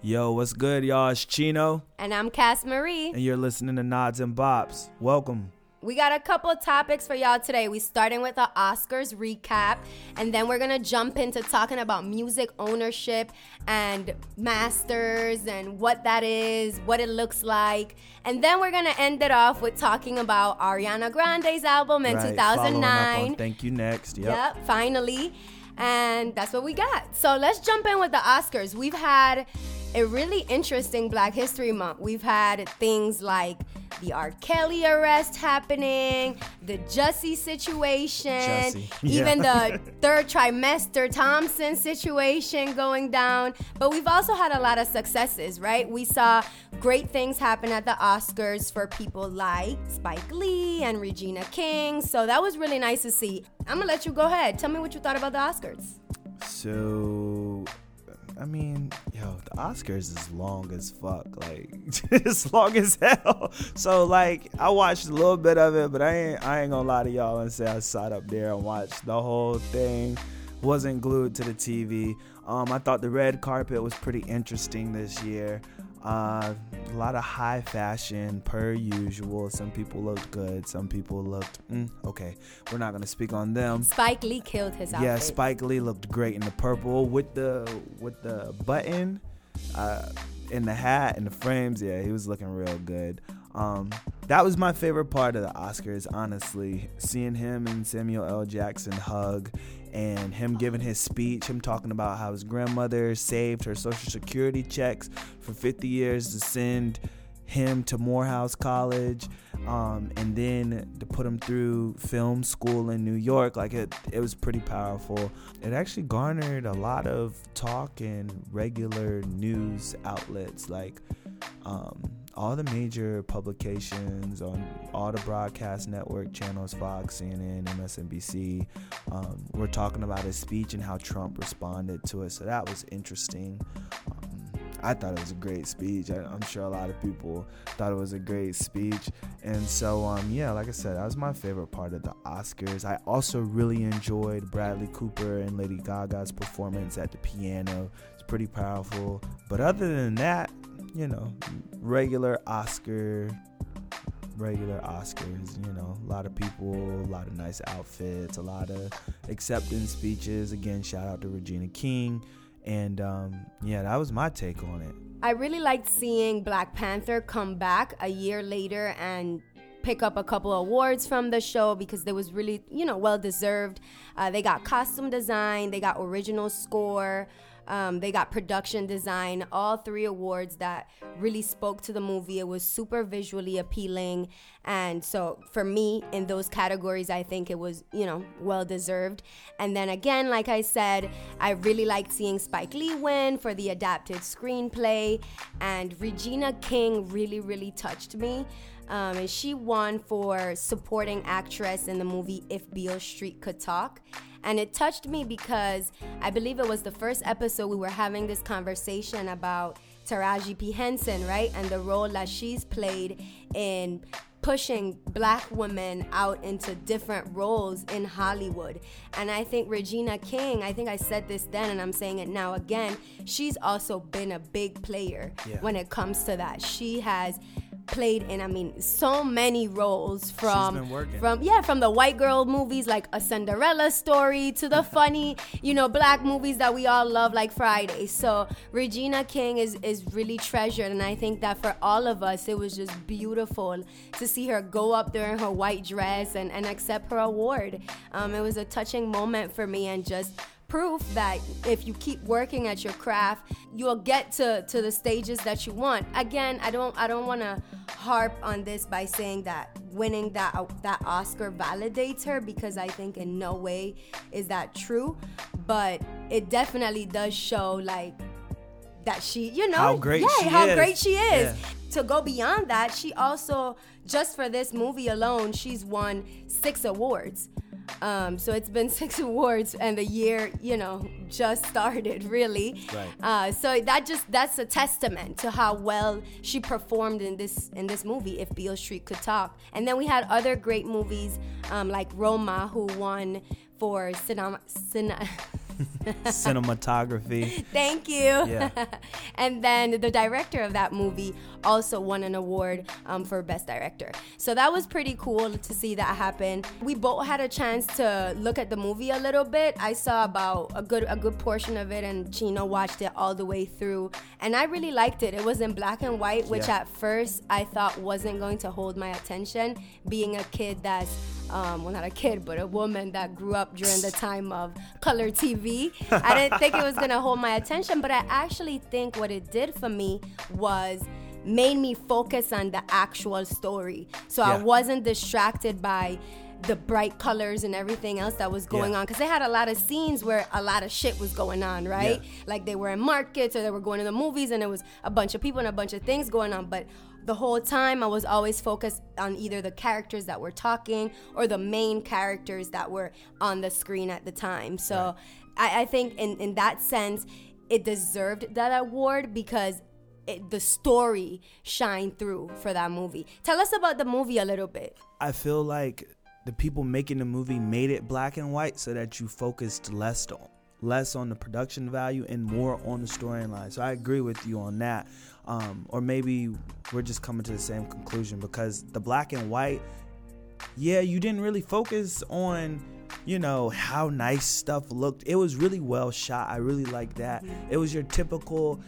Yo, what's good, y'all? It's Chino, And I'm Cass Marie. and you're listening to Nods and Bops. Welcome. We got a couple of topics for y'all today. We starting with the Oscars recap, and then we're gonna jump into talking about music ownership and masters and what that is, what it looks like, and then we're gonna end it off with talking about Ariana Grande's album in Right, following up on 2009. Thank you next. Yep. Yep, finally. And that's what we got. So let's jump in with the Oscars. We've had a really interesting Black History Month. We've had things like the R. Kelly arrest happening, the Jussie situation, Jussie, even yeah. the third Tristan Thompson situation going down. But we've also had a lot of successes, right? We saw great things happen at the Oscars for people like Spike Lee and Regina King. So that was really nice to see. I'm gonna let you go ahead. Tell me what you thought about the Oscars. So, I mean, yo, the Oscars is long as fuck. Like, it's long as hell. So, like, I watched a little bit of it, but I ain't, I ain't gonna lie to y'all and say I sat up there and watched the whole thing. Wasn't glued to the TV. Um, I thought the red carpet was pretty interesting this year. Uh, a lot of high fashion per usual. Some people looked good. Some people looked mm, okay. We're not gonna speak on them. Spike Lee killed his outfit. Yeah, Spike Lee looked great in the purple with the with the button, uh, in the hat and the frames. Yeah, he was looking real good. Um, that was my favorite part of the Oscars, honestly. Seeing him and Samuel L. Jackson hug and him giving his speech, him talking about how his grandmother saved her social security checks for 50 years to send him to Morehouse College, um, and then to put him through film school in New York. Like it, it was pretty powerful. It actually garnered a lot of talk in regular news outlets, like um, all the major publications on all the broadcast network channels, Fox, CNN, MSNBC. Um, we're talking about his speech and how Trump responded to it. So that was interesting. Um, I thought it was a great speech. I, I'm sure a lot of people thought it was a great speech. And so, um, yeah, like I said, that was my favorite part of the Oscars. I also really enjoyed Bradley Cooper and Lady Gaga's performance at the piano. It's pretty powerful. But other than that, you know, regular Oscar, regular Oscars, you know, a lot of people, a lot of nice outfits, a lot of acceptance speeches. Again, shout out to Regina King. And um, yeah, that was my take on it. I really liked seeing Black Panther come back a year later and pick up a couple awards from the show because they was really, you know, well deserved. Uh, they got costume design, they got original score, um, they got production design, all three awards that really spoke to the movie. It was super visually appealing. And so for me, in those categories, I think it was, you know, well deserved. And then again, like I said, I really liked seeing Spike Lee win for the adapted screenplay. And Regina King really, really touched me. Um, and she won for supporting actress in the movie If Beale Street Could Talk. And it touched me because I believe it was the first episode we were having this conversation about Taraji P. Henson, right? And the role that she's played in pushing black women out into different roles in Hollywood. And I think Regina King, I think I said this then and I'm saying it now again, she's also been a big player Yeah. when it comes to that. She has played in I mean so many roles from from yeah from the white girl movies like a Cinderella story to the funny you know black movies that we all love like Friday. So Regina King is is really treasured and I think that for all of us it was just beautiful to see her go up there in her white dress and, and accept her award. Um, it was a touching moment for me and just proof that if you keep working at your craft you'll get to to the stages that you want. Again i don't i don't want to harp on this by saying that winning that that oscar validates her because i think in no way is that true but it definitely does show like that she you know How great yeah she how is. great she is Yeah. to go beyond that she also just for this movie alone she's won six awards um, so it's been six awards and the year you know just started really Right. uh, so that just that's a testament to how well she performed in this in this movie if beale street could talk and then we had other great movies um, like roma who won for cinema, cin- cinematography. Thank you. Yeah. and then the director of that movie also won an award um, for Best Director. So that was pretty cool to see that happen. We both had a chance to look at the movie a little bit. I saw about a good a good portion of it, and Chino watched it all the way through, and I really liked it. It was in black and white, which Yeah. at first I thought wasn't going to hold my attention. Being a kid that's um, well, not a kid, but a woman that grew up during the time of color TV. I didn't think it was gonna hold my attention, but I actually think what it did for me was made me focus on the actual story. So I wasn't distracted by the bright colors and everything else that was going Yeah. on because they had a lot of scenes where a lot of shit was going on right Yeah. like they were in markets or they were going to the movies and there was a bunch of people and a bunch of things going on but the whole time i was always focused on either the characters that were talking or the main characters that were on the screen at the time so I, I think in, in that sense it deserved that award because it, the story shined through for that movie tell us about the movie a little bit I feel like the people making the movie made it black and white so that you focused less on less on the production value and more on the storyline. So I agree with you on that. Um, or maybe we're just coming to the same conclusion because the black and white, yeah, you didn't really focus on you know how nice stuff looked. It was really well shot. I really like that. It was your typical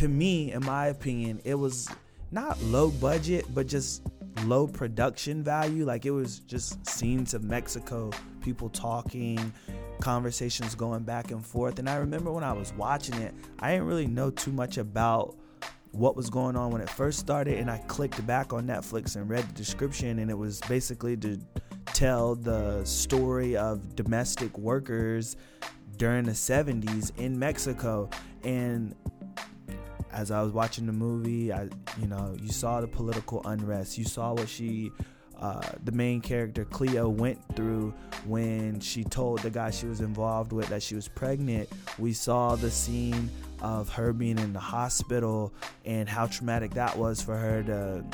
to me, in my opinion, it was not low budget, but just low production value. Like it was just scenes of Mexico, people talking, conversations going back and forth. And I remember when I was watching it, I didn't really know too much about what was going on when it first started. And I clicked back on Netflix and read the description, and it was basically to tell the story of domestic workers during the 70s in Mexico. And as I was watching the movie, I you know you saw the political unrest. You saw what she, uh, the main character Cleo, went through when she told the guy she was involved with that she was pregnant. We saw the scene of her being in the hospital and how traumatic that was for her to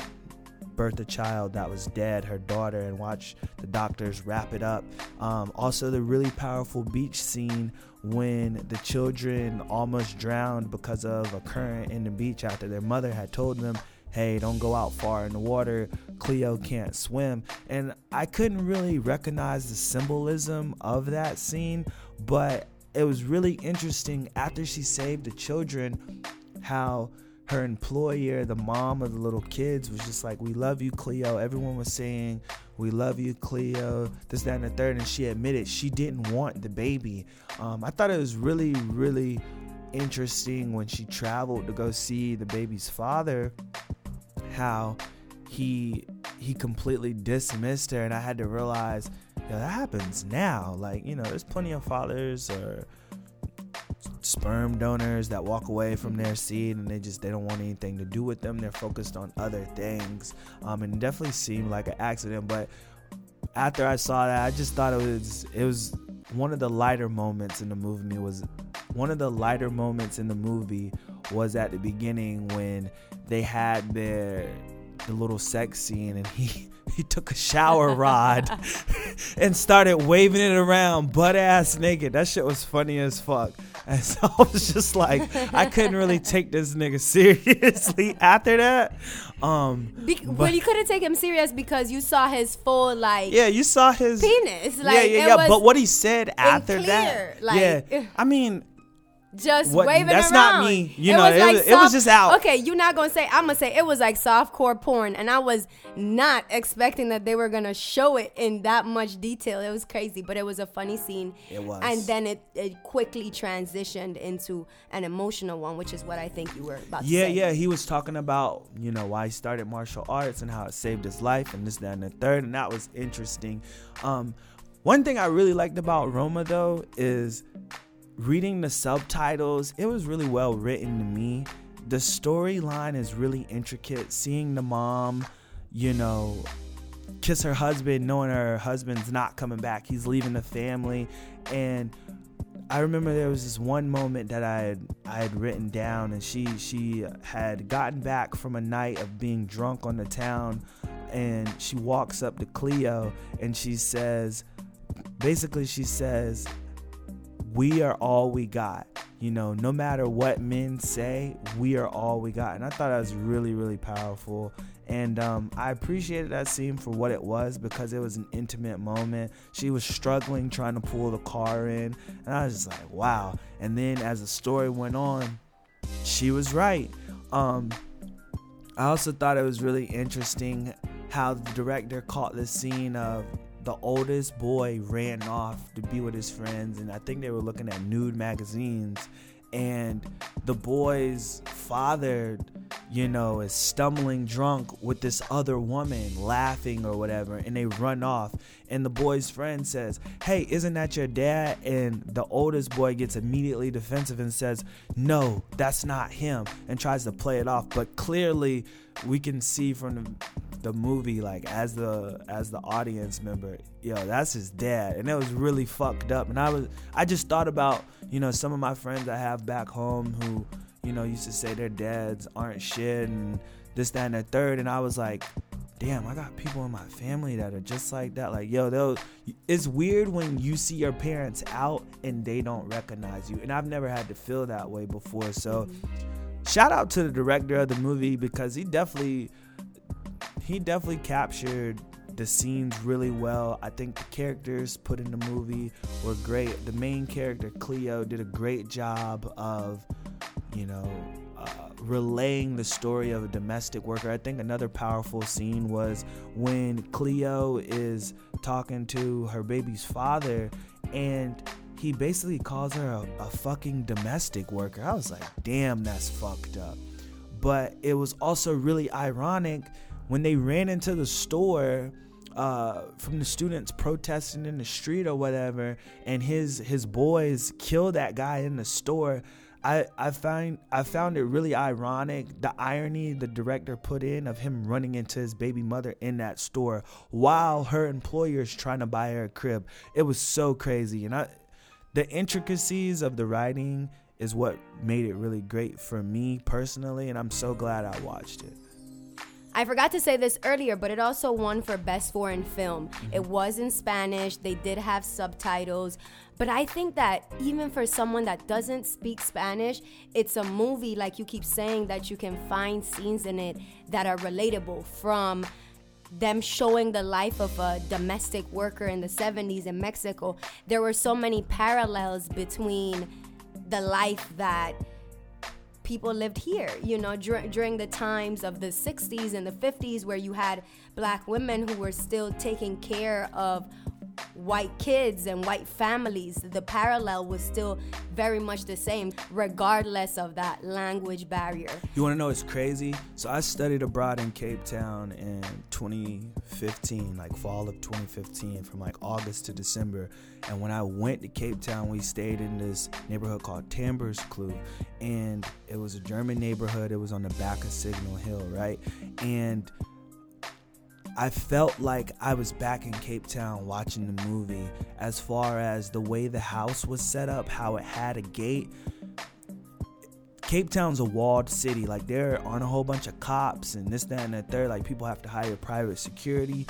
birth a child that was dead, her daughter, and watch the doctors wrap it up. Um, also, the really powerful beach scene when the children almost drowned because of a current in the beach after their mother had told them, Hey, don't go out far in the water. Cleo can't swim. And I couldn't really recognize the symbolism of that scene, but it was really interesting after she saved the children how her employer, the mom of the little kids, was just like, We love you, Cleo. Everyone was saying, We love you, Cleo, this, that, and the third. And she admitted she didn't want the baby. Um, I thought it was really, really interesting when she traveled to go see the baby's father, how he he completely dismissed her and I had to realize yeah, that happens now. Like, you know, there's plenty of fathers or sperm donors that walk away from their seed and they just they don't want anything to do with them they're focused on other things um and it definitely seemed like an accident but after i saw that i just thought it was it was one of the lighter moments in the movie was one of the lighter moments in the movie was at the beginning when they had their the little sex scene and he he took a shower rod and started waving it around butt ass naked. That shit was funny as fuck. And so I was just like, I couldn't really take this nigga seriously after that. Um, Be- but- but you couldn't take him serious because you saw his full like yeah, you saw his penis. Like yeah, yeah, yeah. But what he said after that, like- yeah, I mean, just What- waving that's around. That's not me. You know, it was- it was just out. Okay, you're not gonna say. I'm gonna say it was like softcore porn, and I was not expecting that they were gonna show it in that much detail. It was crazy, but it was a funny scene. It was. and then it, it quickly transitioned into an emotional one, which is what I think you were about to Yeah, say. yeah. He was talking about, you know, why he started martial arts and how it saved his life and this, that, and the third. And that was interesting. Um, one thing I really liked about Roma, though, is reading the subtitles. It was really well written to me. The storyline is really intricate. Seeing the mom, you know, kiss her husband, knowing her husband's not coming back, he's leaving the family. And I remember there was this one moment that I had I had written down, and she she had gotten back from a night of being drunk on the town, and she walks up to Cleo and she says, basically she says, we are all we got. You know, no matter what men say, we are all we got. And I thought that was really, really powerful. And um, I appreciated that scene for what it was because it was an intimate moment. She was struggling trying to pull the car in. And I was just like, wow. And then as the story went on, she was right. Um, I also thought it was really interesting how the director caught the scene of the oldest boy ran off to be with his friends, and I think they were looking at nude magazines. And the boy's father, you know, is stumbling drunk with this other woman laughing or whatever, and they run off. And the boy's friend says, Hey, isn't that your dad? And the oldest boy gets immediately defensive and says, No, that's not him, and tries to play it off. But clearly, we can see from the the movie like as the as the audience member yo that's his dad. And it was really fucked up. And i was i just thought about you know some of my friends i have back home who you know used to say their dads aren't shit and this that and the third. And i was like damn i got people in my family that are just like that. Like yo they'll it's weird when you see your parents out and they don't recognize you. And i've never had to feel that way before. So shout out to the director of the movie because he definitely he definitely captured the scenes really well. I think the characters put in the movie were great. The main character Cleo did a great job of, you know, uh, relaying the story of a domestic worker. I think another powerful scene was when Cleo is talking to her baby's father and he basically calls her a, a fucking domestic worker. I was like, damn, that's fucked up. But it was also really ironic when they ran into the store uh, from the students protesting in the street or whatever, and his his boys killed that guy in the store. I, I find I found it really ironic the irony the director put in of him running into his baby mother in that store while her employer is trying to buy her a crib. It was so crazy, and I the intricacies of the writing is what made it really great for me personally, and I'm so glad I watched it. I forgot to say this earlier, but it also won for Best Foreign Film. Mm-hmm. It was in Spanish, they did have subtitles. But I think that even for someone that doesn't speak Spanish, it's a movie, like you keep saying, that you can find scenes in it that are relatable from them showing the life of a domestic worker in the 70s in Mexico. There were so many parallels between the life that people lived here, you know, dur- during the times of the 60s and the 50s where you had black women who were still taking care of white kids and white families. The parallel was still very much the same, regardless of that language barrier. You want to know it's crazy? So I studied abroad in Cape Town in 2015, like fall of 2015, from like August to December. And when I went to Cape Town, we stayed in this neighborhood called Kloof, and it was a German neighborhood. It was on the back of Signal Hill, right? And I felt like I was back in Cape Town watching the movie as far as the way the house was set up, how it had a gate. Cape Town's a walled city. Like there aren't a whole bunch of cops and this, that, and the third. Like people have to hire private security.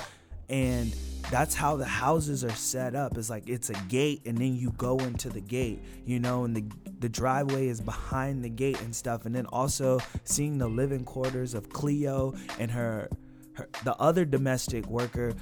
And that's how the houses are set up. It's like it's a gate and then you go into the gate, you know, and the the driveway is behind the gate and stuff. And then also seeing the living quarters of Cleo and her her, the other domestic worker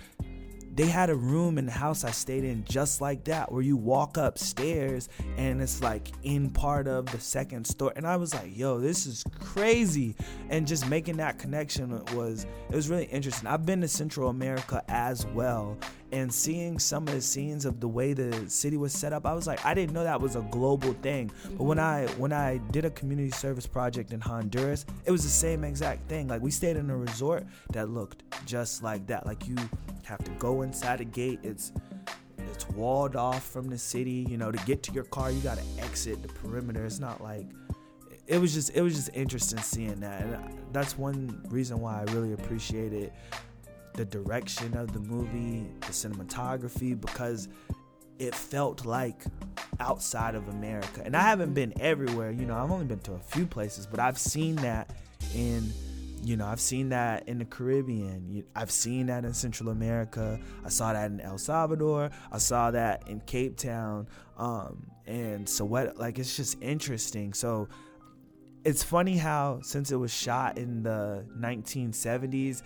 they had a room in the house I stayed in just like that where you walk upstairs and it's like in part of the second story. And I was like yo this is crazy. And just making that connection was it was really interesting. I've been to Central America as well and seeing some of the scenes of the way the city was set up i was like i didn't know that was a global thing. But when mm-hmm. i when i did a community service project in honduras it was the same exact thing. Like we stayed in a resort that looked just like that. Like you have to go inside a gate. It's it's walled off from the city. You know to get to your car you got to exit the perimeter. It's not like it was just it was just interesting seeing that. And that's one reason why i really appreciate it the direction of the movie, the cinematography, because it felt like outside of America. And I haven't been everywhere, you know, I've only been to a few places, but I've seen that in you know, I've seen that in the Caribbean. I've seen that in Central America. I saw that in El Salvador. I saw that in Cape Town. Um, and so what like it's just interesting. So it's funny how since it was shot in the 1970s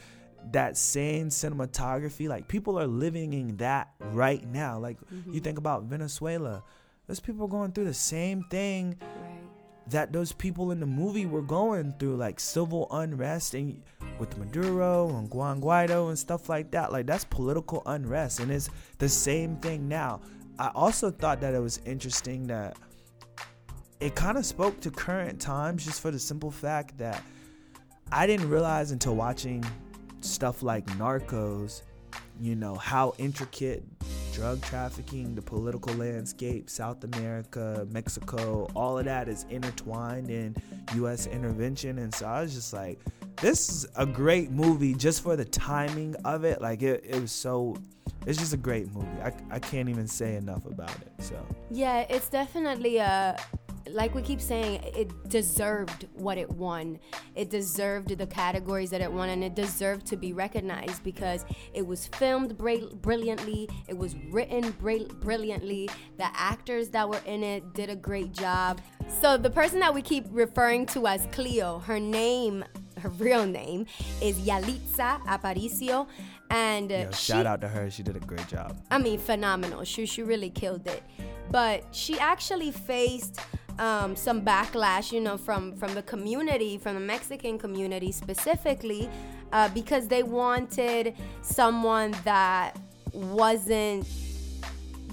that same cinematography like people are living in that right now like Mm-hmm. you think about venezuela those people going through the same thing Right. that those people in the movie were going through like civil unrest and with maduro and juan guaido and stuff like that like that's political unrest and it's the same thing now i also thought that it was interesting that it kind of spoke to current times just for the simple fact that I didn't realize until watching stuff like Narcos, you know, how intricate drug trafficking, the political landscape, South America, Mexico, all of that is intertwined in US intervention. And so I was just like, this is a great movie just for the timing of it. Like, it, it was so. It's just a great movie. I, I can't even say enough about it. So Yeah, it's definitely a like we keep saying, it deserved what it won. It deserved the categories that it won, and it deserved to be recognized because it was filmed bra- brilliantly, it was written bra- brilliantly. The actors that were in it did a great job. So the person that we keep referring to as Cleo, her name, her real name is Yalitza Aparicio, and know, she, shout out to her. She did a great job. I mean, phenomenal. She she really killed it. But she actually faced um, some backlash, you know, from from the community, from the Mexican community specifically, uh, because they wanted someone that wasn't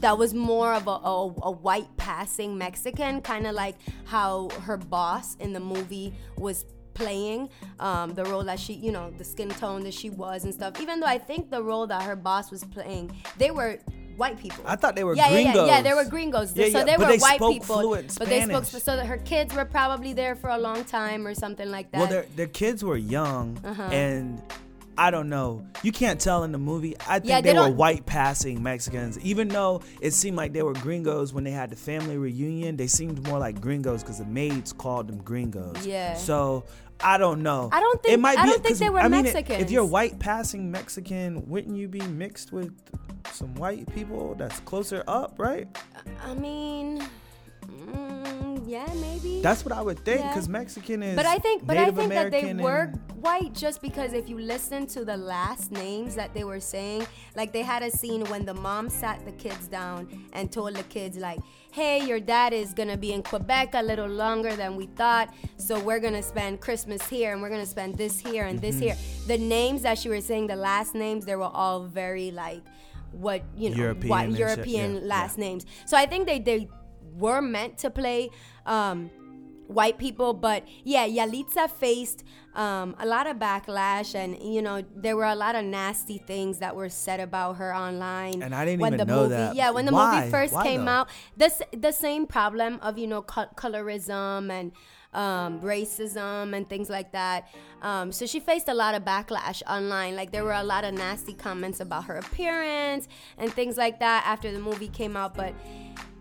that was more of a, a, a white passing Mexican, kind of like how her boss in the movie was playing um, the role that she, you know, the skin tone that she was and stuff. Even though I think the role that her boss was playing, they were white people. I thought they were yeah, gringos. Yeah, yeah, yeah, they were gringos. Yeah, so yeah, they but were they white people, but they spoke so that her kids were probably there for a long time or something like that. Well, their their kids were young, Uh-huh. and I don't know. You can't tell in the movie. I think Yeah, they, they were white passing Mexicans, even though it seemed like they were gringos when they had the family reunion. They seemed more like gringos because the maids called them gringos. Yeah. So. I don't know. I don't think It might I be, don't think they were I mean, If you're white passing Mexican, wouldn't you be mixed with some white people that's closer up, right? I mean, mm, yeah, maybe. That's what I would think, Yeah. because Mexican is. But I think, but Native I think that they American were white just because if you listen to the last names that they were saying, like they had a scene when the mom sat the kids down and told the kids like, "Hey, your dad is gonna be in Quebec a little longer than we thought, so we're gonna spend Christmas here and we're gonna spend this here and this Mm-hmm. here." The names that she was saying, the last names, they were all very like what you know, European white and shit, European yeah, last names. So I think they they were meant to play um, white people, but yeah, Yalitza faced um, a lot of backlash, and you know there were a lot of nasty things that were said about her online. And I didn't when even the know movie, that. Yeah, when the Why? movie first Why came though? out, the s- the same problem of you know co- colorism and um, racism and things like that. Um, so she faced a lot of backlash online. Like there were a lot of nasty comments about her appearance and things like that after the movie came out. But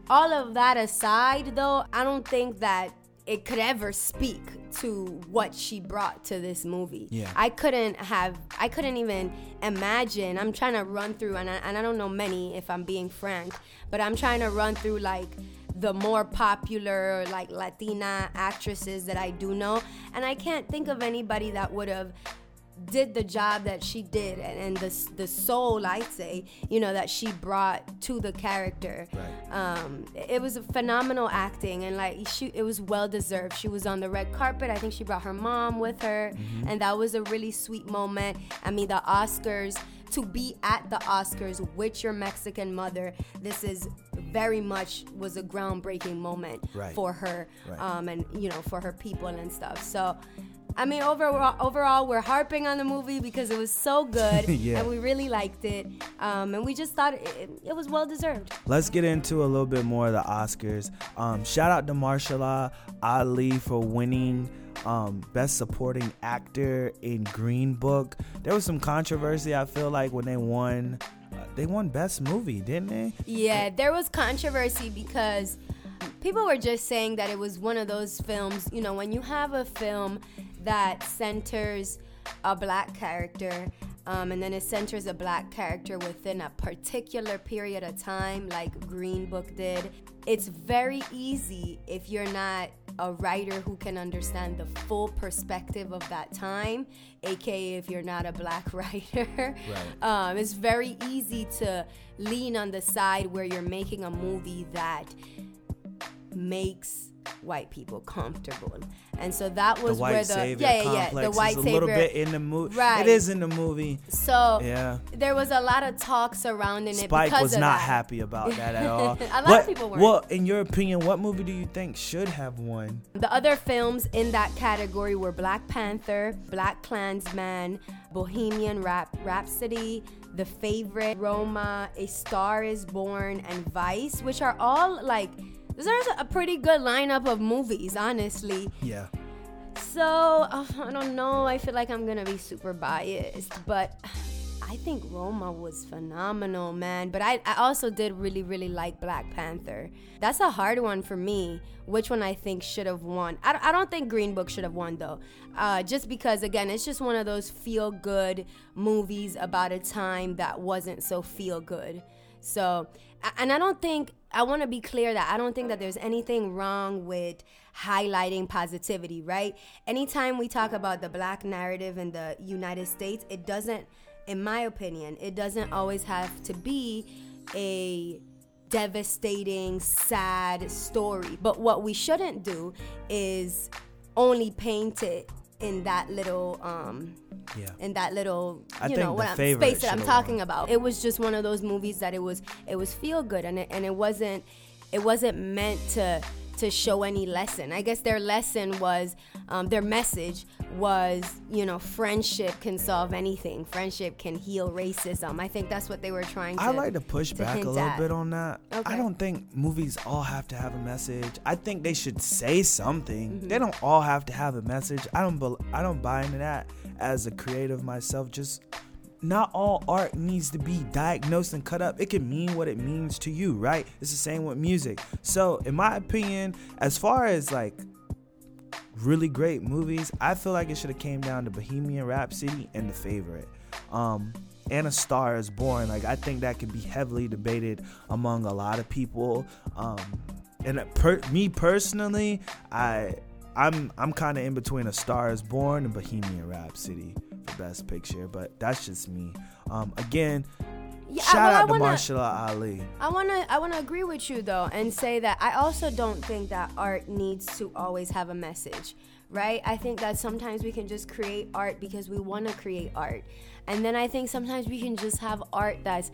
all of that aside, though, I don't think that it could ever speak to what she brought to this movie. Yeah. I couldn't have, I couldn't even imagine. I'm trying to run through, and I, and I don't know many if I'm being frank, but I'm trying to run through like the more popular like Latina actresses that I do know, and I can't think of anybody that would have did the job that she did and, and the, the soul i'd say you know that she brought to the character Right. um, it was a phenomenal acting and like she it was well deserved she was on the red carpet i think she brought her mom with her Mm-hmm. and that was a really sweet moment i mean the oscars to be at the oscars with your mexican mother this is very much was a groundbreaking moment Right. for her Right. um, and you know for her people and stuff so I mean, overall, overall, we're harping on the movie because it was so good, Yeah. and we really liked it, um, and we just thought it, it was well deserved. Let's get into a little bit more of the Oscars. Um, shout out to Mahershala Ali for winning um, Best Supporting Actor in Green Book. There was some controversy. I feel like when they won, uh, they won Best Movie, didn't they? Yeah, there was controversy because people were just saying that it was one of those films. You know, when you have a film that centers a black character. Um, and then it centers a black character within a particular period of time, like Green Book did. it's very easy if you're not a writer who can understand the full perspective of that time, aka if you're not a black writer. Right. Um, it's very easy to lean on the side where you're making a movie that makes white people comfortable. And so that was white where the yeah, yeah, yeah, the white is a savior. little bit in the movie. Right. It is in the movie. so Yeah. there was a lot of talk surrounding it Spike was not that. happy about that at all. A lot of people weren't. Well, in your opinion, what movie do you think should have won? The other films in that category were Black Panther, Black Klansman, Bohemian Rap Rhapsody, The Favorite, Roma, A Star Is Born, and Vice, which are all like there's a pretty good lineup of movies, honestly. Yeah. So uh, I don't know. I feel like I'm gonna be super biased, but I think Roma was phenomenal, man. But I, I also did really, really like Black Panther. That's a hard one for me. Which one I think should have won? I, I don't think Green Book should have won though, uh, just because again, it's just one of those feel good movies about a time that wasn't so feel good. So, and I don't think, I want to be clear that I don't think that there's anything wrong with highlighting positivity, right? Anytime we talk about the black narrative in the United States, it doesn't, in my opinion, it doesn't always have to be a devastating, sad story. But what we shouldn't do is only paint it in that little, um, Yeah. in that little I you know what I'm, space that I'm talking won. about. It was just one of those movies that it was it was feel good and it, and it wasn't it wasn't meant to to show any lesson. I guess their lesson was um, their message was you know friendship can solve anything. Friendship can heal racism. I think that's what they were trying to. I like to push to back a little at. bit on that. Okay. I don't think movies all have to have a message. I think they should say something. Mm-hmm. They don't all have to have a message. I don't. bel I don't buy into that as a creative myself. Just not all art needs to be diagnosed and cut up. It can mean what it means to you, right? It's the same with music. So, in my opinion, as far as like really great movies. I feel like it should have came down to Bohemian Rhapsody and The Favorite. Um, and A Star Is Born. Like I think that could be heavily debated among a lot of people. Um, and per- me personally, I I'm I'm kind of in between A Star Is Born and Bohemian Rhapsody Best Picture, but that's just me. Um, again, Yeah, shout well, I out to wanna- Mahershala Ali. I wanna I wanna agree with you though and say that I also don't think that art needs to always have a message, right? I think that sometimes we can just create art because we want to create art, and then I think sometimes we can just have art that's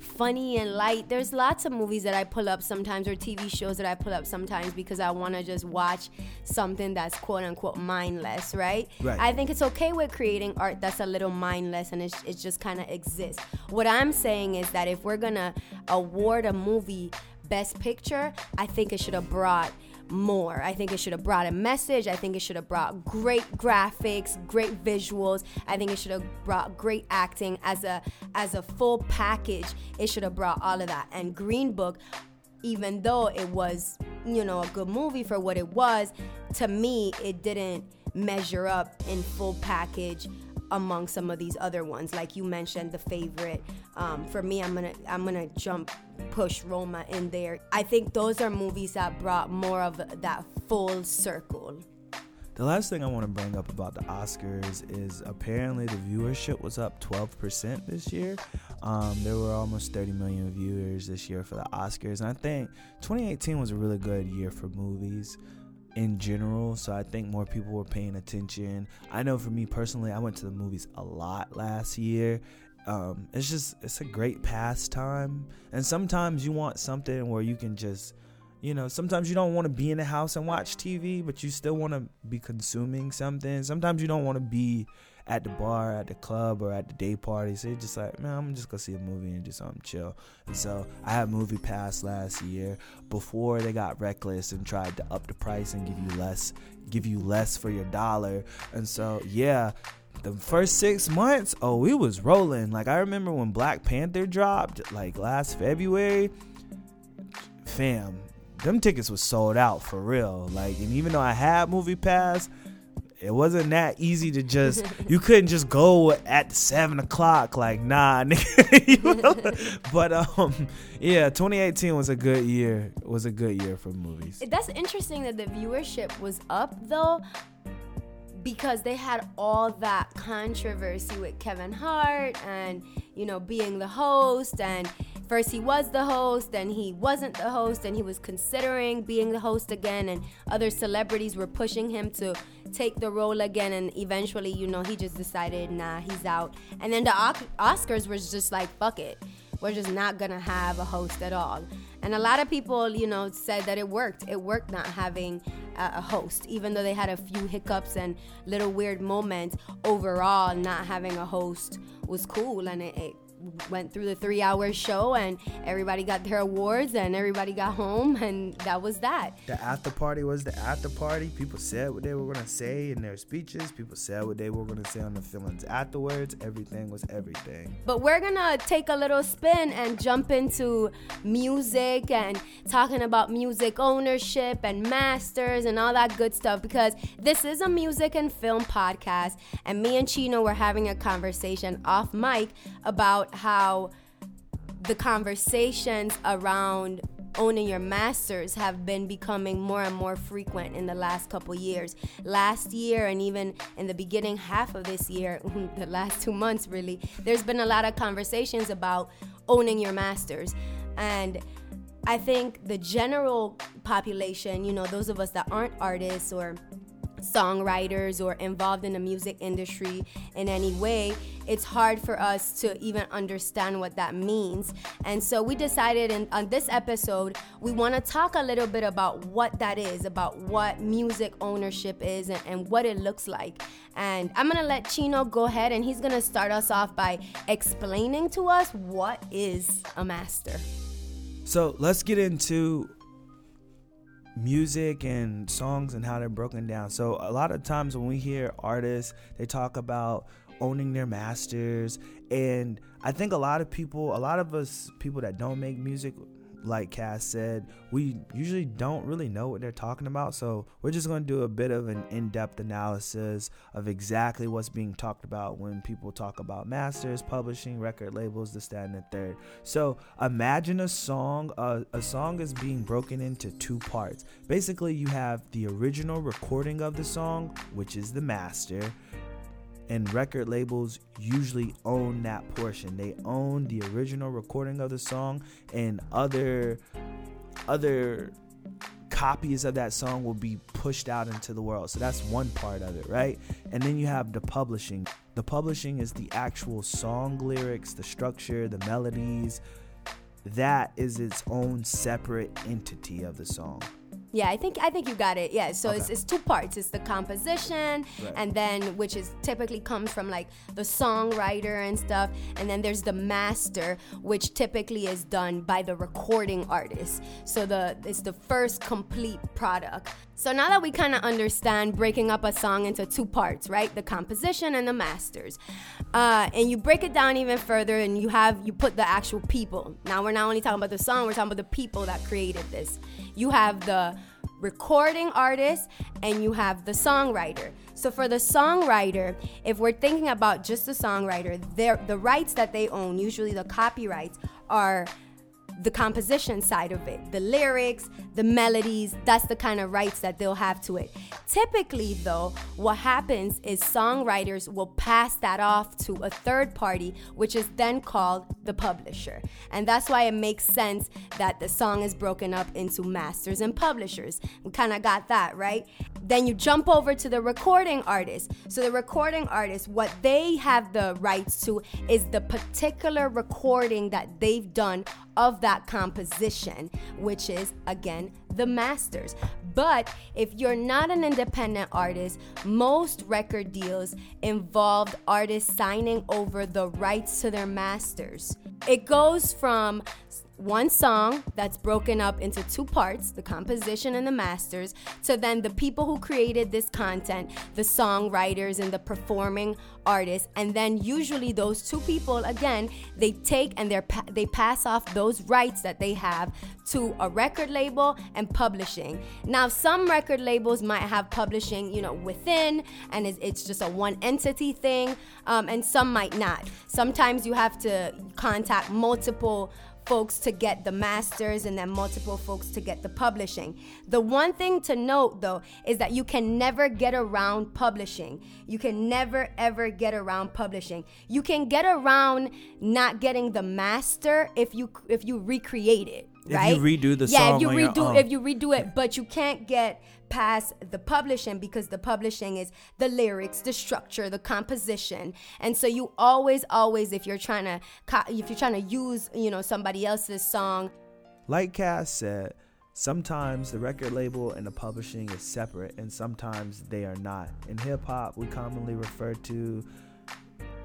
funny and light. There's lots of movies that I pull up sometimes or TV shows that I pull up sometimes because I want to just watch something that's quote unquote mindless, right? Right. I think it's okay with creating art that's a little mindless and it's, it just kind of exists. What I'm saying is that if we're gonna award a movie Best Picture, I think it should have brought more. I think it should have brought a message. I think it should have brought great graphics, great visuals. I think it should have brought great acting as a as a full package. It should have brought all of that. And Green Book even though it was, you know, a good movie for what it was, to me, it didn't measure up in full package among some of these other ones. Like you mentioned, the favorite. Um, for me, I'm gonna I'm gonna jump push Roma in there. I think those are movies that brought more of that full circle. The last thing I want to bring up about the Oscars is apparently the viewership was up 12% this year. Um, there were almost 30 million viewers this year for the Oscars. And I think 2018 was a really good year for movies in general. So I think more people were paying attention. I know for me personally, I went to the movies a lot last year. Um, it's just, it's a great pastime. And sometimes you want something where you can just you know, sometimes you don't want to be in the house and watch TV, but you still want to be consuming something. Sometimes you don't want to be at the bar, at the club, or at the day party. So you're just like, man, I'm just gonna see a movie and just something chill. And so I had Movie Pass last year before they got reckless and tried to up the price and give you less, give you less for your dollar. And so yeah, the first six months, oh, we was rolling. Like I remember when Black Panther dropped, like last February. Fam, them tickets was sold out for real. Like, and even though I had Movie Pass, it wasn't that easy to just you couldn't just go at seven o'clock like nah but um yeah 2018 was a good year was a good year for movies. That's interesting that the viewership was up though because they had all that controversy with Kevin Hart and you know being the host and first he was the host and he wasn't the host and he was considering being the host again and other celebrities were pushing him to take the role again and eventually you know he just decided nah he's out. And then the Oscars was just like fuck it. We're just not gonna have a host at all. And a lot of people you know said that it worked. It worked not having a host even though they had a few hiccups and little weird moments. Overall not having a host was cool and it, it went through the three hour show and everybody got their awards and everybody got home and that was that. The after party was the after party. People said what they were going to say in their speeches. People said what they were going to say on the feelings afterwards. Everything was everything. But we're going to take a little spin and jump into music and talking about music ownership and masters and all that good stuff because this is a music and film podcast and me and Chino were having a conversation off mic about how the conversations around owning your masters have been becoming more and more frequent in the last couple years. Last year and even in the beginning half of this year, the last 2 months really, there's been a lot of conversations about owning your masters. And I think the general population, you know, those of us that aren't artists or songwriters or involved in the music industry in any way, it's hard for us to even understand what that means. And so we decided in, on this episode, we want to talk a little bit about what that is, about what music ownership is, and, and what it looks like. And I'm going to let Chino go ahead and he's going to start us off by explaining to us what is a master. So let's get into music and songs and how they're broken down. So a lot of times when we hear artists, they talk about owning their masters and I think a lot of people, a lot of us people that don't make music like Cass said, we usually don't really know what they're talking about. So we're just going to do a bit of an in depth analysis of exactly what's being talked about when people talk about masters, publishing, record labels, this, that, and the third. So imagine a song. Uh, a song is being broken into two parts. Basically, you have the original recording of the song, which is the master and record labels usually own that portion. They own the original recording of the song and other other copies of that song will be pushed out into the world. So that's one part of it, right? And then you have the publishing. The publishing is the actual song lyrics, the structure, the melodies. That is its own separate entity of the song. Yeah, I think I think you got it. Yeah, so okay. it's, it's two parts. It's the composition, right. and then which is typically comes from like the songwriter and stuff, and then there's the master, which typically is done by the recording artist. So the it's the first complete product. So now that we kind of understand breaking up a song into two parts, right? The composition and the masters, uh, and you break it down even further, and you have you put the actual people. Now we're not only talking about the song, we're talking about the people that created this. You have the recording artist and you have the songwriter. So for the songwriter, if we're thinking about just the songwriter, the rights that they own, usually the copyrights, are the composition side of it, the lyrics, the melodies, that's the kind of rights that they'll have to it. Typically, though, what happens is songwriters will pass that off to a third party, which is then called the publisher. And that's why it makes sense that the song is broken up into masters and publishers. We kind of got that, right? Then you jump over to the recording artist. So, the recording artist, what they have the rights to is the particular recording that they've done of that composition, which is again the masters. But if you're not an independent artist, most record deals involved artists signing over the rights to their masters. It goes from one song that's broken up into two parts the composition and the masters to then the people who created this content the songwriters and the performing artists. And then usually those two people again they take and they they pass off those rights that they have to a record label and publishing. Now some record labels might have publishing you know within and it's, it's just a one entity thing um, and some might not. Sometimes you have to contact multiple folks to get the masters and then multiple folks to get the publishing. The one thing to note though is that you can never get around publishing. You can never ever get around publishing. You can get around not getting the master if you if you recreate it. Right? If you redo the song, yeah, if you redo if you redo it, but you can't get past the publishing because the publishing is the lyrics, the structure, the composition. And so you always always if you're trying to if you're trying to use, you know, somebody else's song, like Cass said, sometimes the record label and the publishing is separate, and sometimes they are not. In hip hop, we commonly refer to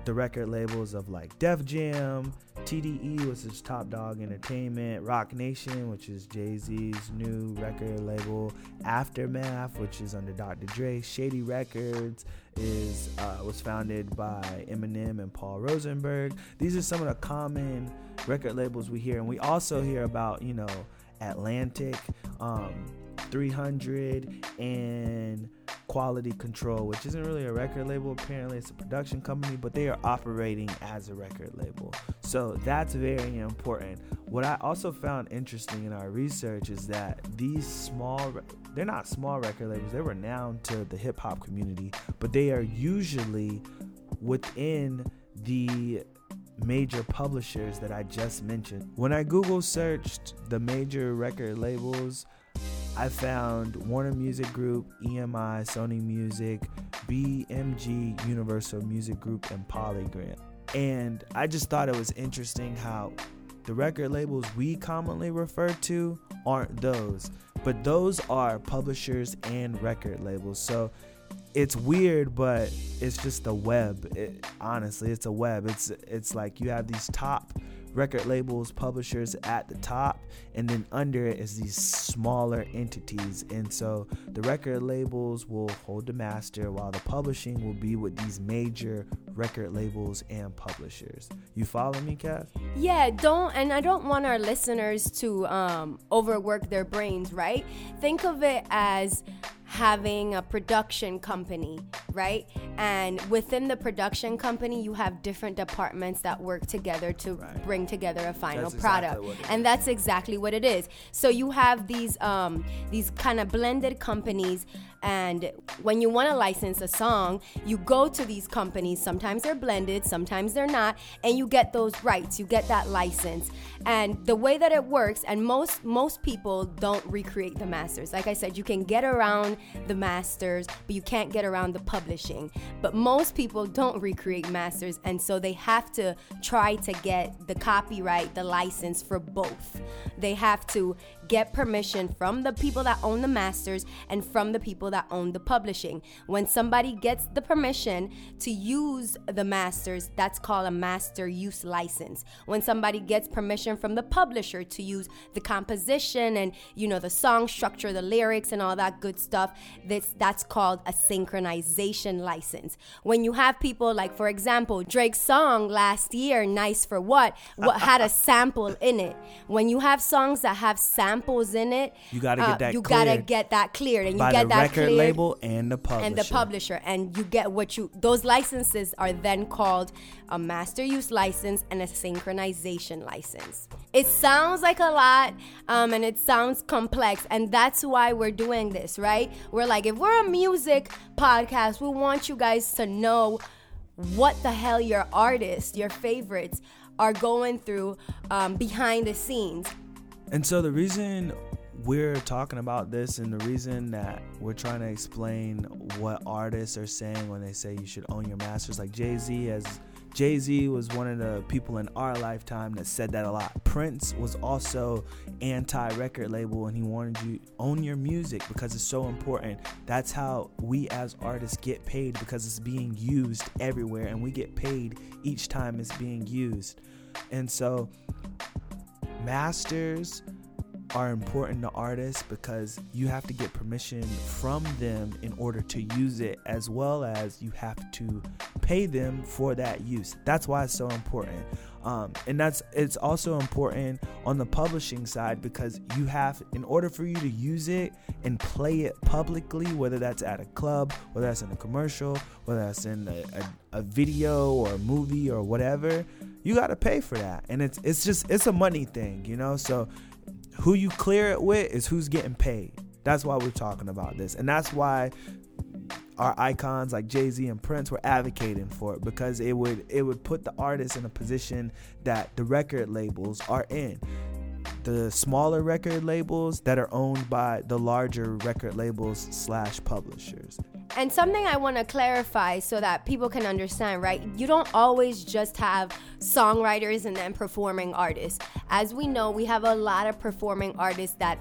the record labels of like Def Jam, TDE, which is Top Dog Entertainment, Roc Nation, which is Jay Z's new record label, Aftermath, which is under Dr. Dre, Shady Records is uh, was founded by Eminem and Paul Rosenberg. These are some of the common record labels we hear, and we also hear about you know Atlantic. Um, 300 and Quality Control, which isn't really a record label. Apparently, it's a production company, but they are operating as a record label. So that's very important. What I also found interesting in our research is that these small, they're not small record labels, they're renowned to the hip hop community, but they are usually within the major publishers that I just mentioned. When I Google searched the major record labels, I found Warner Music Group, EMI, Sony Music, BMG, Universal Music Group, and Polygram. And I just thought it was interesting how the record labels we commonly refer to aren't those, but those are publishers and record labels. So it's weird, but it's just a web. It, honestly, it's a web. It's it's like you have these top record labels, publishers at the top, and then under it is these smaller entities. And so the record labels will hold the master, while the publishing will be with these major record labels and publishers. You follow me, Kath? Yeah, don't and I don't want our listeners to um, overwork their brains, right? Think of it as having a production company, right? And within the production company, you have different departments that work together to Right. bring together a final That's product. it and that's exactly what it is. So you have these um, these kind of blended companies and when you want to license a song, you go to these companies. Sometimes they're blended, sometimes they're not, and you get those rights. You get that license. And the way that it works, and most most people don't recreate the masters. Like I said, you can get around the masters, but you can't get around the publishing. But most people don't recreate masters, and so they have to try to get the copyright, the license for both. They have to get permission from the people that own the masters and from the people that own the publishing. When somebody gets the permission to use the masters, that's called a master use license. When somebody gets permission from the publisher to use the composition and you know the song structure, the lyrics and all that good stuff, that's that's called a synchronization license. When you have people like for example, Drake's song last year, Nice for What, what had a sample in it. When you have songs that have samples in it, You gotta get that you gotta cleared get that cleared and you By get the that record cleared label and the publisher. and the publisher and you get what you those licenses are then called a master use license and a synchronization license. It sounds like a lot um, and it sounds complex and that's why we're doing this right? We're like if we're a music podcast we want you guys to know what the hell your artists your favorites are going through um, behind the scenes And so the reason we're talking about this and the reason that we're trying to explain what artists are saying when they say you should own your masters, like Jay Z as Jay Z was one of the people in our lifetime that said that a lot. Prince was also anti record label and he wanted you to own your music because it's so important. That's how we as artists get paid because it's being used everywhere and we get paid each time it's being used. And so masters are important to artists because you have to get permission from them in order to use it, as well as you have to pay them for that use. That's why it's so important. Um, and that's it's also important on the publishing side because you have in order for you to use it and play it publicly whether that's at a club whether that's in a commercial whether that's in a, a, a video or a movie or whatever you got to pay for that and it's it's just it's a money thing you know so who you clear it with is who's getting paid. That's why we're talking about this. And that's why our icons like Jay-Z and Prince were advocating for it because it would it would put the artist in a position that the record labels are in. The smaller record labels that are owned by the larger record labels slash publishers. And something I want to clarify so that people can understand, right? You don't always just have songwriters and then performing artists. As we know, we have a lot of performing artists that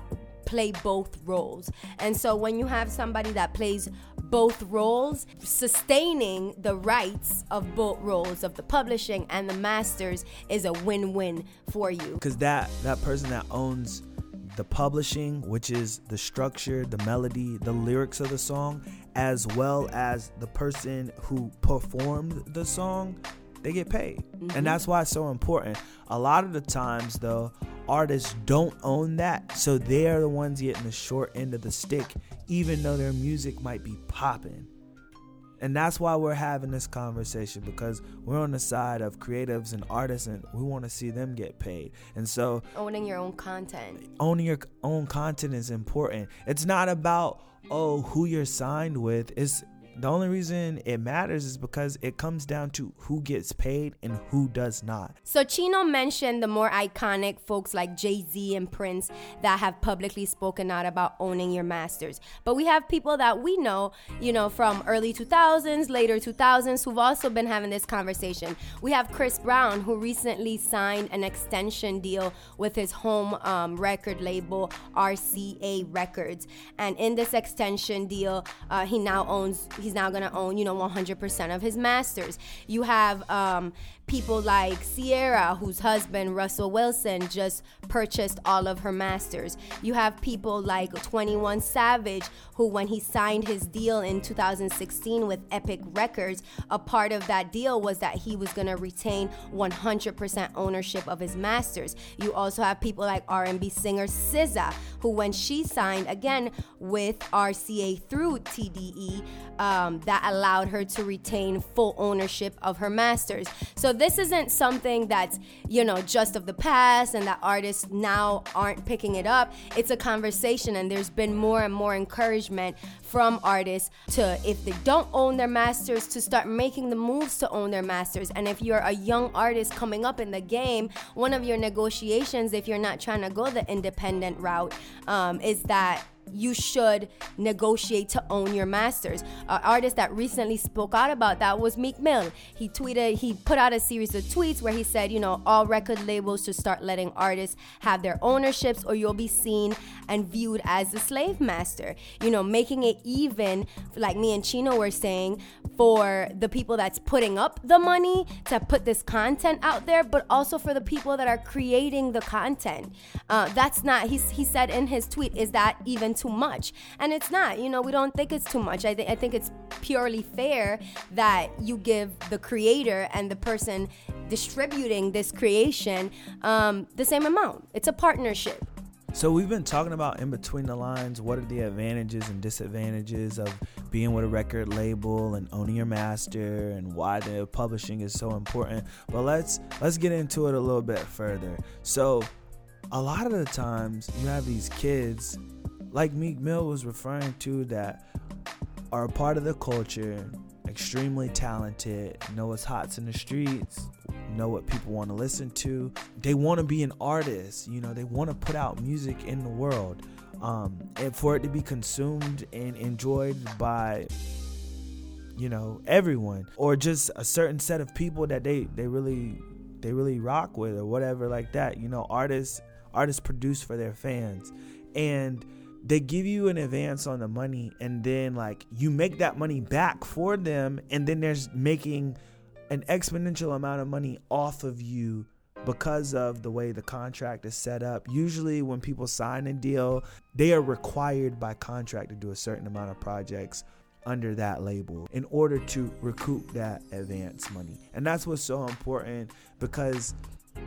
play both roles. And so when you have somebody that plays both roles, sustaining the rights of both roles of the publishing and the masters is a win-win for you. Cuz that that person that owns the publishing, which is the structure, the melody, the lyrics of the song, as well as the person who performed the song, they get paid. Mm-hmm. And that's why it's so important. A lot of the times, though, artists don't own that. So they're the ones getting the short end of the stick, even though their music might be popping. And that's why we're having this conversation because we're on the side of creatives and artists and we want to see them get paid. And so owning your own content. Owning your own content is important. It's not about oh who you're signed with. It's the only reason it matters is because it comes down to who gets paid and who does not. So Chino mentioned the more iconic folks like Jay-Z and Prince that have publicly spoken out about owning your masters. But we have people that we know, you know, from early 2000s, later 2000s who've also been having this conversation. We have Chris Brown who recently signed an extension deal with his home um, record label RCA Records. And in this extension deal, uh, he now owns he's now going to own, you know, 100% of his masters. You have um, people like Ciara, whose husband, Russell Wilson, just purchased all of her masters. You have people like 21 Savage, who, when he signed his deal in 2016 with Epic Records, a part of that deal was that he was going to retain 100% ownership of his masters. You also have people like R&B singer SZA, who, when she signed again with RCA through TDE, um, that allowed her to retain full ownership of her masters. So this isn't something that's, you know, just of the past and that artists now aren't picking it up. It's a conversation, and there's been more and more encouragement from artists to, if they don't own their masters, to start making the moves to own their masters. And if you're a young artist coming up in the game, one of your negotiations, if you're not trying to go the independent route, um, is that you should negotiate to own your masters. An artist that recently spoke out about that was Meek Mill. He tweeted, he put out a series of tweets where he said, you know, all record labels should start letting artists have their ownerships or you'll be seen and viewed as the slave master. You know, making it even, like me and Chino were saying, for the people that's putting up the money to put this content out there, but also for the people that are creating the content. Uh, that's not, he, he said in his tweet, is that even too much. And it's not, you know, we don't think it's too much. I, th- I think it's purely fair that you give the creator and the person distributing this creation um, the same amount. It's a partnership. So we've been talking about in between the lines what are the advantages and disadvantages of being with a record label and owning your master and why the publishing is so important. But let's let's get into it a little bit further. So a lot of the times you have these kids like Meek Mill was referring to that are a part of the culture, extremely talented, know what's hot in the streets, know what people want to listen to. They want to be an artist, you know, they want to put out music in the world. Um, and for it to be consumed and enjoyed by you know everyone or just a certain set of people that they they really they really rock with or whatever like that you know artists artists produce for their fans and they give you an advance on the money and then like you make that money back for them and then there's making an exponential amount of money off of you because of the way the contract is set up, usually when people sign a deal, they are required by contract to do a certain amount of projects under that label in order to recoup that advance money. And that's what's so important because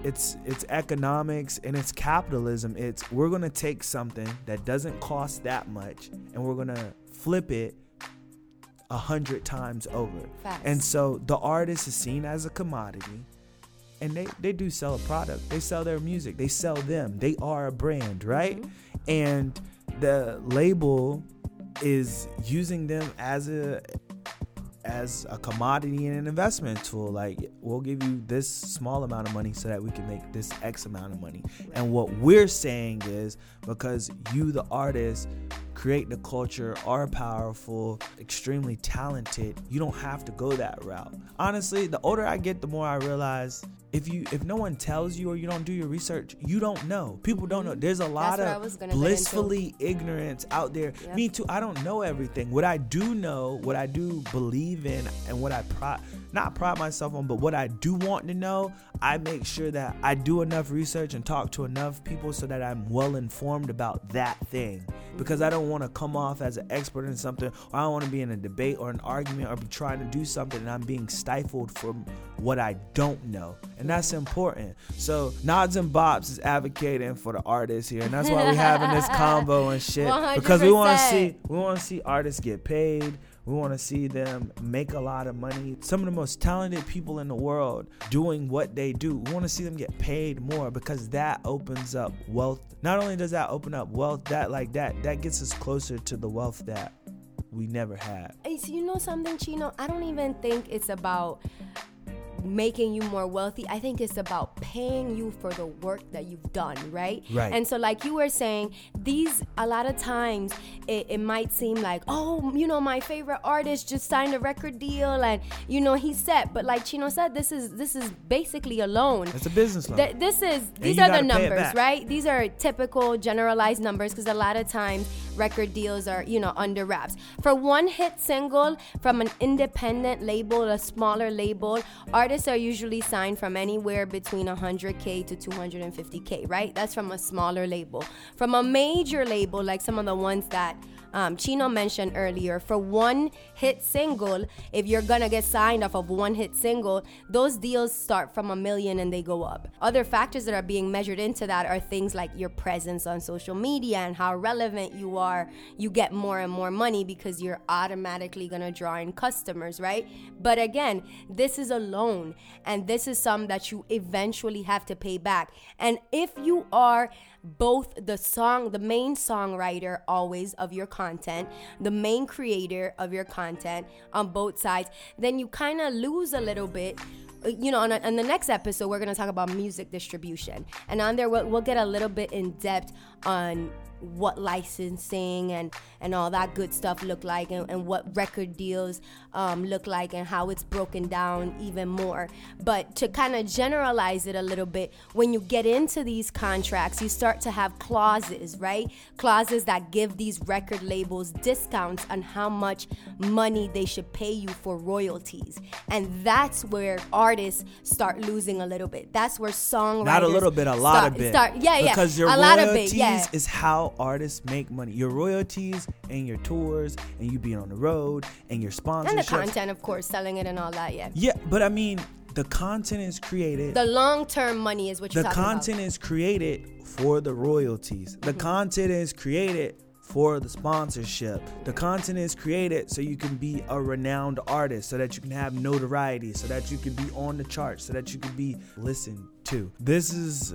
it's it's economics and it's capitalism. It's we're going to take something that doesn't cost that much and we're going to flip it a hundred times over. Facts. And so the artist is seen as a commodity and they, they do sell a product. They sell their music. They sell them. They are a brand, right? Mm-hmm. And the label is using them as a as a commodity and an investment tool. Like we'll give you this small amount of money so that we can make this X amount of money. And what we're saying is because you, the artist, create the culture, are powerful, extremely talented, you don't have to go that route. Honestly, the older I get, the more I realize if you if no one tells you or you don't do your research, you don't know. People don't know. There's a lot That's what I was of gonna get into. blissfully ignorance out there. Yep. Me too. I don't know everything. What I do know, what I do believe in, and what I pride not pride myself on, but what I do want to know, I make sure that I do enough research and talk to enough people so that I'm well informed about that thing. Because I mm-hmm. don't want to come off as an expert in something, or I don't want to be in a debate or an argument or be trying to do something and I'm being stifled from what I don't know. And that's important. So Nods and Bops is advocating for the artists here, and that's why we're having this combo and shit. Because we want to see we want to see artists get paid. We want to see them make a lot of money. Some of the most talented people in the world doing what they do. We want to see them get paid more because that opens up wealth. Not only does that open up wealth, that like that that gets us closer to the wealth that we never had. Hey, so you know something, Chino? I don't even think it's about making you more wealthy. I think it's about paying you for the work that you've done, right? Right. And so, like you were saying, these a lot of times it, it might seem like, oh, you know, my favorite artist just signed a record deal, and you know he's set. But like Chino said, this is this is basically a loan. It's a business loan. Th- this is these are the gotta pay it numbers, right? These are typical generalized numbers because a lot of times record deals are you know under wraps. For one hit single from an independent label, a smaller label, artists are usually signed from anywhere between 100k to 250k, right? That's from a smaller label. From a major label, like some of the ones that um, Chino mentioned earlier, for one hit single, if you're gonna get signed off of one hit single, those deals start from a million and they go up. Other factors that are being measured into that are things like your presence on social media and how relevant you are. You get more and more money because you're automatically gonna draw in customers, right? But again, this is a loan and this is some that you eventually have to pay back. And if you are both the song, the main songwriter always of your content, the main creator of your content on both sides, then you kind of lose a little bit. You know, on, a, on the next episode, we're gonna talk about music distribution, and on there we'll, we'll get a little bit in depth on what licensing and and all that good stuff look like and, and what record deals um, look like and how it's broken down even more. But to kind of generalize it a little bit when you get into these contracts you start to have clauses right? Clauses that give these record labels discounts on how much money they should pay you for royalties. And that's where artists start losing a little bit. That's where songwriters Not a little bit, a lot start, of bit. start yeah yeah. Because your a lot royalties of bit yeah. is how artists make money. Your royalties and your tours and you being on the road and your sponsorships. and the content of course selling it and all that yeah Yeah, but I mean, the content is created. the long-term money is what you're the talking content is created for the royalties. Mm-hmm. The content is created for the sponsorship. The content is created so you can be a renowned artist, so that you can have notoriety, so that you can be on the charts, so that you can be listened to. This is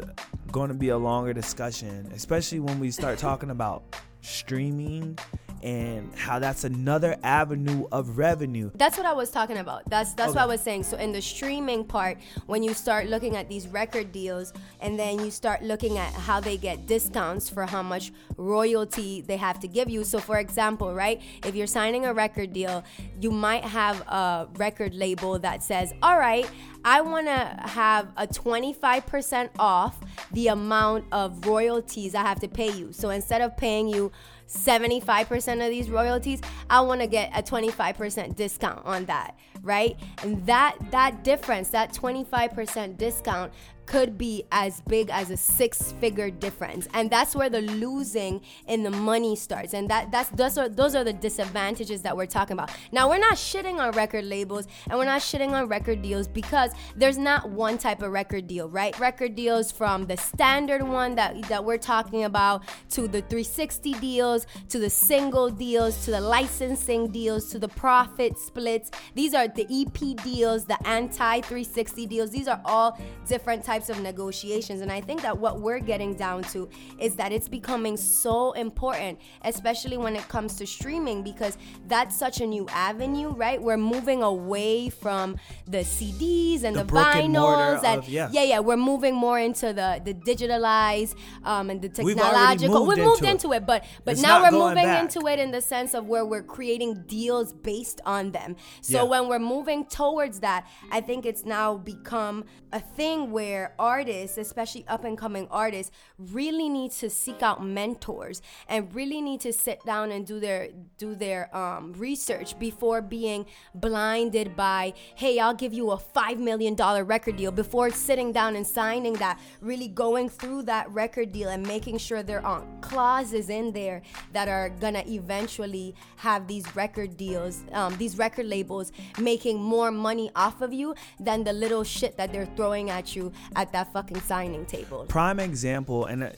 going to be a longer discussion, especially when we start talking about streaming and how that's another avenue of revenue. That's what I was talking about. That's that's what I was saying. So in the streaming part, when you start looking at these record deals, and then you start looking at how they get discounts for how much royalty they have to give you. So for example, right, if you're signing a record deal, you might have a record label that says, "All right, I want to have a 25% off the amount of royalties I have to pay you. So instead of paying you 75% of these royalties, I want to get a 25% discount on that, right? And that that difference, that 25% discount could be as big as a six figure difference. And that's where the losing in the money starts. And that that's those are those are the disadvantages that we're talking about. Now we're not shitting on record labels and we're not shitting on record deals because there's not one type of record deal, right? Record deals from the standard one that that we're talking about to the 360 deals, to the single deals, to the licensing deals, to the profit splits. These are the EP deals, the anti 360 deals. These are all different types of negotiations. And I think that what we're getting down to is that it's becoming so important, especially when it comes to streaming, because that's such a new avenue, right? We're moving away from the CDs and The the, and vinyls and of- yeah. yeah, yeah, we're moving more into the the digitalized um, and the technological. We've moved We've moved into it. into it, but but It's now we're moving back. into it in the sense of where we're creating deals based on them. So Yeah. when we're moving towards that, I think it's now become a thing where artists, especially up and coming artists, really need to seek out mentors and really need to sit down and do their do their um, research before being blinded by, hey, I'll give you a five million dollar record deal before sitting down and signing that. Really going through that record deal and making sure there aren't clauses in there that are gonna eventually have these record deals, um, these record labels making more money off of you than the little shit that they're throwing at you at that fucking signing table. prime example, and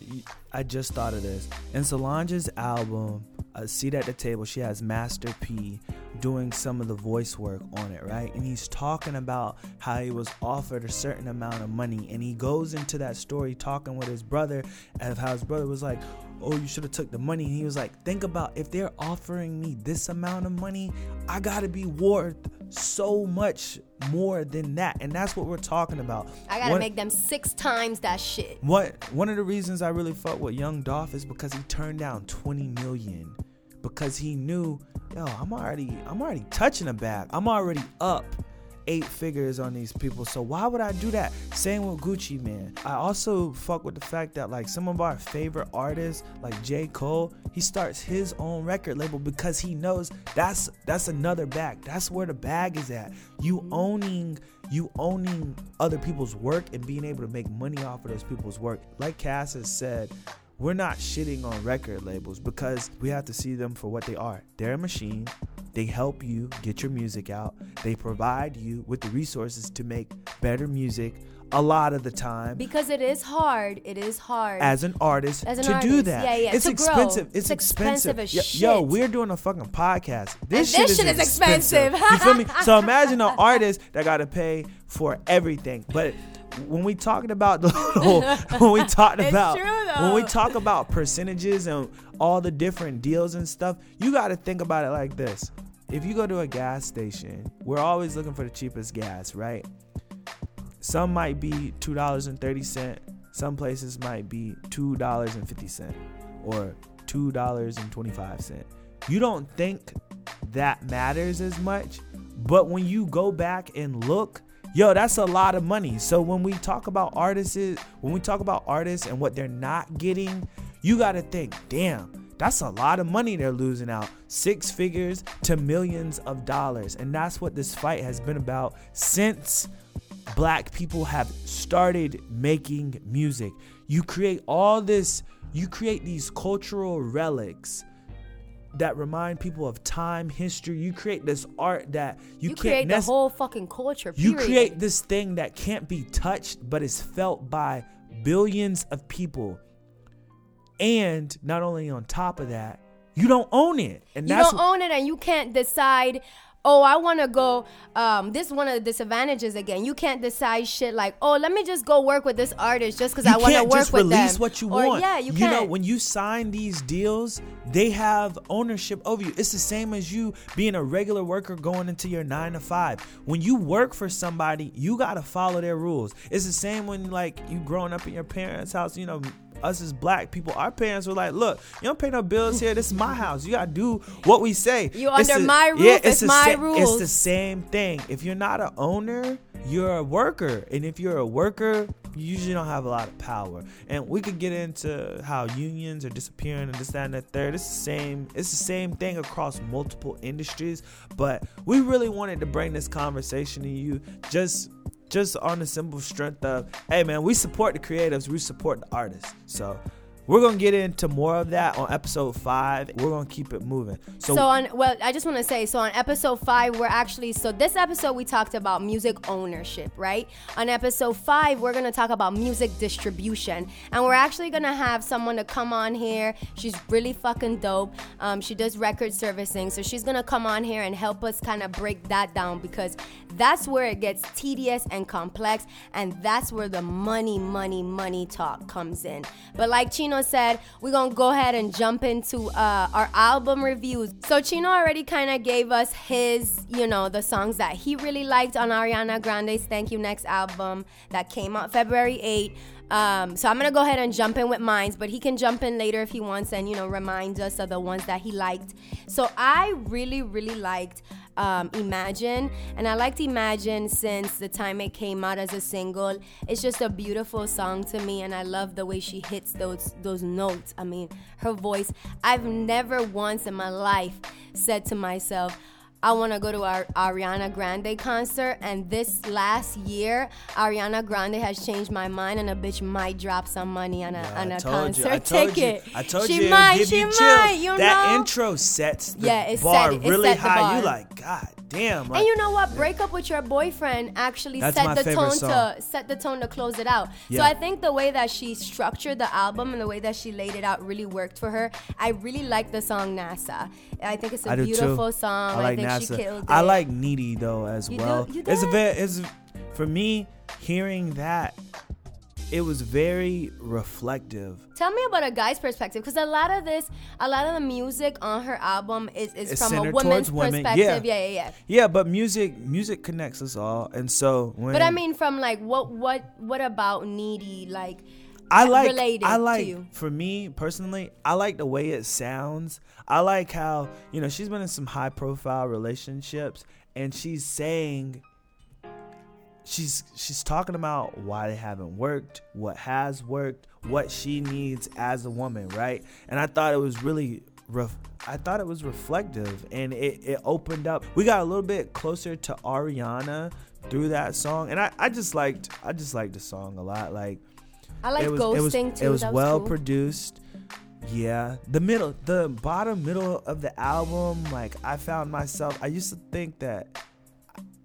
I just thought of this. In Solange's album, A Seat at the Table, she has Master P doing some of the voice work on it, right? And he's talking about how he was offered a certain amount of money, and he goes into that story talking with his brother, and how his brother was like, "Oh, you should have took the money." And he was like, "Think about if they're offering me this amount of money, I gotta be worth so much." More than that, and that's what we're talking about. I gotta One- make them six times that shit. what one of the reasons I really fuck with Young Dolph is because he turned down 20 million because he knew, yo, I'm already I'm already touching a bag. I'm already up eight figures on these people. So why would I do that? Same with Gucci Mane. I also fuck with the fact that like some of our favorite artists, like J. Cole, he starts his own record label because he knows that's that's another bag. That's where the bag is at. You owning you owning other people's work and being able to make money off of those people's work. Like Cass has said, we're not shitting on record labels because we have to see them for what they are. They're a machine. They help you get your music out. They provide you with the resources to make better music a lot of the time Because it is hard. It is hard. as an artist As an to do that. yeah, yeah, It's to expensive. It's, It's expensive expensive. as Yo, yo, we're doing a fucking podcast. And This, this shit, shit is is expensive. you feel me? So imagine an artist that got to pay for everything. But when we talking about the little, when we talked about true, when we talk about percentages and all the different deals and stuff, you got to think about it like this. If you go to a gas station, we're always looking for the cheapest gas, right? Some might be two dollars and thirty cent. Some places might be two dollars and fifty cent or two dollars and twenty five cent. You don't think that matters as much, but when you go back and look, yo, that's a lot of money. So when we talk about artists, when we talk about artists and what they're not getting, you got to think, damn. That's a lot of money they're losing out. Six figures to millions of dollars. And that's what this fight has been about since black people have started making music. You create all this, you create these cultural relics that remind people of time, history. You create this art that you, you can't create the whole fucking culture. you create this thing that can't be touched but is felt by billions of people. And not only on top of that, you don't own it. And You don't own it, and you can't decide. Oh, I want to go. Um, this is one of the disadvantages again. You can't decide shit like, oh, let me just go work with this artist just because I want to can't work just with release them. what you Or, want. Yeah, you, you know, when you sign these deals, they have ownership over you. It's the same as you being a regular worker going into your nine to five. When you work for somebody, you gotta follow their rules. It's the same when like you growing up in your parents' house. You know, us as black people, our parents were like, "Look, you don't pay no bills here. This is my house. You gotta do what we say. You It's under the- my roof, Yeah, it's the my sa- It's the same thing. If you're not an owner, you're a worker, and if you're a worker, you usually don't have a lot of power. And we could get into how unions are disappearing and this, that, and the third. It's the same. It's the same thing across multiple industries. But we really wanted to bring this conversation to you, just just on the simple strength of, hey man, we support the creatives, we support the artists. So we're gonna get into more of that on episode five. We're gonna keep it moving. So, So on well, I just want to say so on episode 5 we're actually so this episode we talked about music ownership, right? On episode 5 we're to talk about music distribution and we're actually to have someone to come on here. She's really fucking dope. Um, she does record servicing. So she's to come on here and help us kind of break that down because that's where it gets tedious and complex and that's where the money money money talk comes in. But like Chino said, we're to go ahead and jump into uh, our album reviews. So Chino already kind of gave us his, you know, the songs that he really liked on Ariana Grande's Thank You Next album that came out February 8. Um, so I'm gonna go ahead and jump in with mines, but he can jump in later if he wants and you know remind us of the ones that he liked. So I really, really liked um, Imagine, and I liked Imagine since the time it came out as a single. It's just a beautiful song to me, and I love the way she hits those those notes. I mean, her voice. I've never once in my life said to myself. I want to go to our Ariana Grande concert, and this last year, Ariana Grande has changed my mind, and a bitch might drop some money on a Yeah, on a concert you, I told ticket. You, I told she you, might, give she you might, chills. you that intro sets the Yeah, it bar set- it really set the high. You like, god damn. Like, And you know what? Break up with your boyfriend actually That's set the tone song. to set the tone to close it out. So I think the way that she structured the album and the way that she laid it out really worked for her. I really like the song NASA. I think it's a I do beautiful too. song. I like think NASA. she killed it. I like Needy though as You do- well. you It's a very it's for me hearing that it was very reflective. Tell me about a guy's perspective, because a lot of this, a lot of the music on her album is, is It's from a woman's women, perspective. yeah. Yeah, yeah, yeah. Yeah, but music music connects us all, and so when But I mean, from like, what, what, what about needy? Like, I like related I to like you? for me personally, I like the way it sounds. I like how, you know, she's been in some high profile relationships and she's saying she's she's talking about why they haven't worked, what has worked, what she needs as a woman, right? And I thought it was really ref- I thought it was reflective and it, it opened up. We got a little bit closer to Ariana through that song and I, I just liked I just liked the song a lot. Like I like it was, ghosting it was, too. It was that well cool. produced. Yeah, the middle, the bottom middle of the album, like I found myself. I used to think that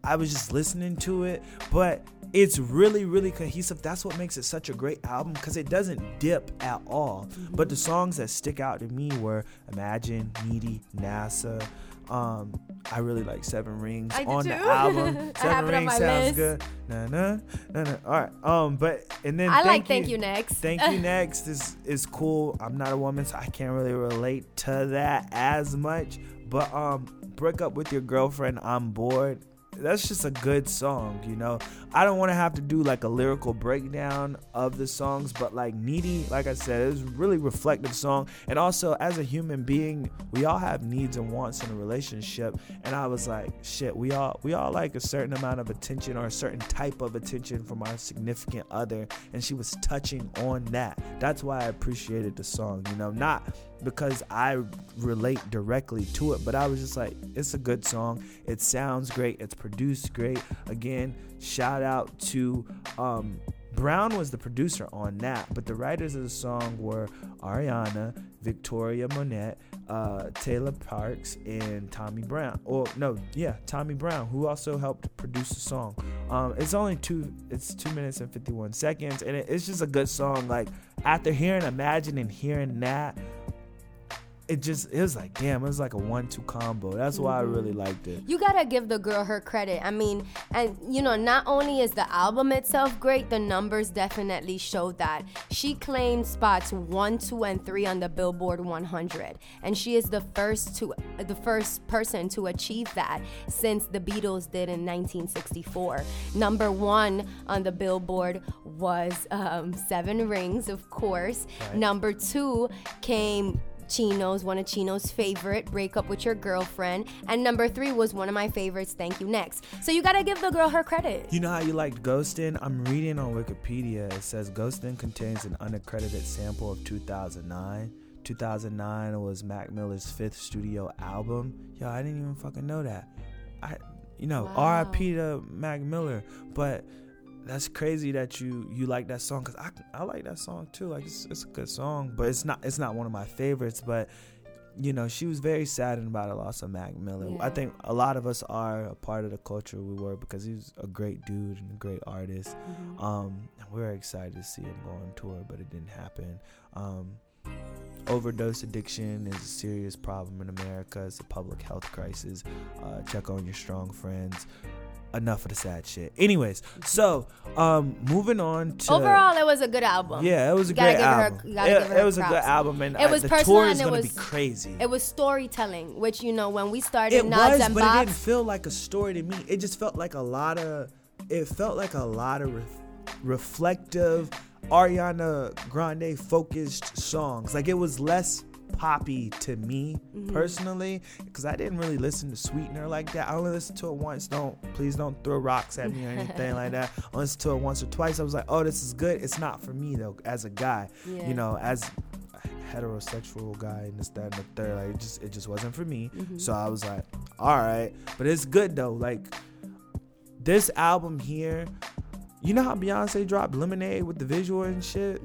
I was just listening to it, but it's really, really cohesive. That's what makes it such a great album because it doesn't dip at all. But the songs that stick out to me were Imagine, Needy, NASA. Um, I really like Seven Rings on the too. album. I Seven have it on Rings my sounds list. good. Nah, nah, nah, nah. All right. Um, but and then I thank like Thank You Next. Thank you next is is cool. I'm not a woman, so I can't really relate to that as much. But um, break up with your girlfriend. I'm bored. That's just a good song, you know. I don't want to have to do like a lyrical breakdown of the songs, but like Needy, like I said, it was a really reflective song. And also, as a human being, we all have needs and wants in a relationship. And I was like, shit, we all we all like a certain amount of attention or a certain type of attention from our significant other. And she was touching on that. That's why I appreciated the song, you know, not because I relate directly to it, but I was just like, it's a good song. It sounds great. It's produced great. Again, shout out to um, Brown was the producer on that, but the writers of the song were Ariana, Victoria Monét, uh, Taylor Parks, and Tommy Brown. Or no, yeah, Tommy Brown, who also helped produce the song. Um, it's only two. It's two minutes and fifty one seconds, and it, it's just a good song. Like after hearing Imagine and hearing that, it just it was like damn, it was like a one two combo. That's why I really liked it. You gotta give the girl her credit. I mean, and you know, not only is the album itself great, the numbers definitely show that. She claimed spots one, two, and three on the Billboard 100, and she is the first to the first person to achieve that since the Beatles did in 1964. Number one on the Billboard was um, Seven Rings, of course. Right. Number two came Chino's, one of Chino's favorite, Break Up With Your Girlfriend. And number three was one of my favorites, Thank You Next. So you gotta give the girl her credit. You know how you liked Ghostin'? I'm reading on Wikipedia. It says Ghostin' contains an unaccredited sample of 2009. 2009 was Mac Miller's fifth studio album. Yo, I didn't even fucking know that. I, you know, Wow. R.I.P. to Mac Miller. But that's crazy that you you like that song because I I like that song too. Like it's, it's a good song, but it's not it's not one of my favorites. But you know, she was very saddened about the loss of Mac Miller. Yeah. I think a lot of us are a part of the culture we were because he was a great dude and a great artist. Mhm. Um, we were excited to see him go on tour, but it didn't happen. Um, overdose addiction is a serious problem in America. It's a public health crisis. Uh, check on your strong friends. Enough of the sad shit. Anyways, so um, moving on to Overall, it was a good album. yeah, it was a great her- album. it was a good album, and It uh, was the personal tour is and it gonna was- be crazy. It was storytelling, which you know when we started It Nods was, but it didn't feel like a story to me. It just felt like a lot of. It felt like a lot of ref, reflective, Ariana Grande focused songs. Like it was less poppy to me Mm-hmm. personally, because I didn't really listen to Sweetener like that. I only listened to it once. Don't please don't throw rocks at me or anything like that. I listened to it once or twice. I was like, oh, this is good. It's not for me though, as a guy. Yeah. You know, as a heterosexual guy and this, that, and the third. Like it just it just wasn't for me. Mm-hmm. So I was like, all right. But it's good though. Like this album here, you know how Beyonce dropped Lemonade with the visual and shit?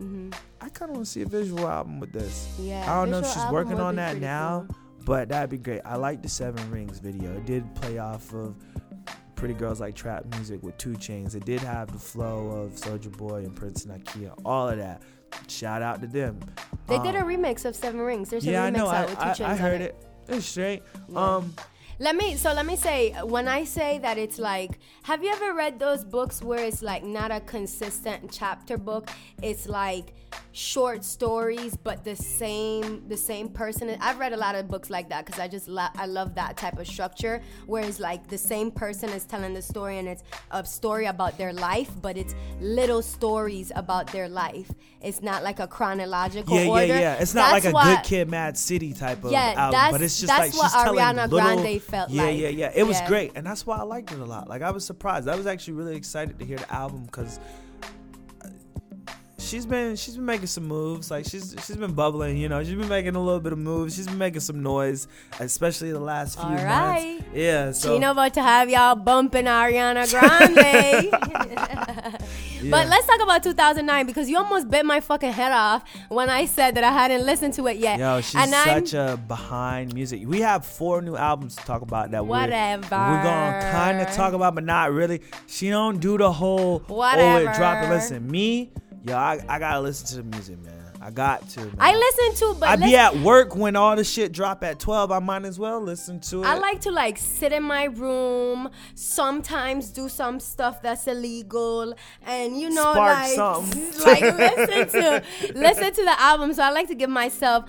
Mhm. I kinda wanna see a visual album with this. Yeah. I don't know if she's working on that now, cool. but that'd be great. I like the Seven Rings video. It did play off of Pretty Girls Like Trap Music with 2 Chainz. It did have the flow of Soulja Boy and Princess Nokia. All of that. Shout out to them. They did a Um, remix of Seven Rings. There's yeah, a I remix know. out I, with two I, chains I heard it. It's straight. Um, Let me so let me say when I say that it's like have you ever read those books where it's like not a consistent chapter book it's like short stories but the same the same person I've read a lot of books like that cuz I just lo- I love that type of structure where it's like the same person is telling the story and it's a story about their life but it's little stories about their life it's not like a chronological yeah, order yeah, yeah. It's not That's like a what- Good Kid, Mad City type of Yeah, album, that's- but it's just that's like what she's telling Ariana little, Grande felt yeah, like. Yeah, yeah, It was Yeah. great, and that's why I liked it a lot. Like I was surprised. I was actually really excited to hear the album because she's been she's been making some moves. Like she's she's been bubbling. You know, she's been making a little bit of moves. She's been making some noise, especially the last few All months. Yeah. So Chino about to have y'all bumping Ariana Grande. yeah. But let's talk about 2009 because you almost bit my fucking head off when I said that I hadn't listened to it yet. Yo, she's and I'm- such a behind music. We have four new albums to talk about that we're- Whatever. we're, gonna kind of talk about, but not really. She don't do the whole oh it drop it. Listen, me, yo, I, I gotta listen to the music, man. I got to. Man. I listen to, but I be at work when all the shit drop at twelve. I might as well listen to it. I like to like sit in my room, sometimes do some stuff that's illegal, and you know, Spark like, something. like listen to listen to the album. So I like to give myself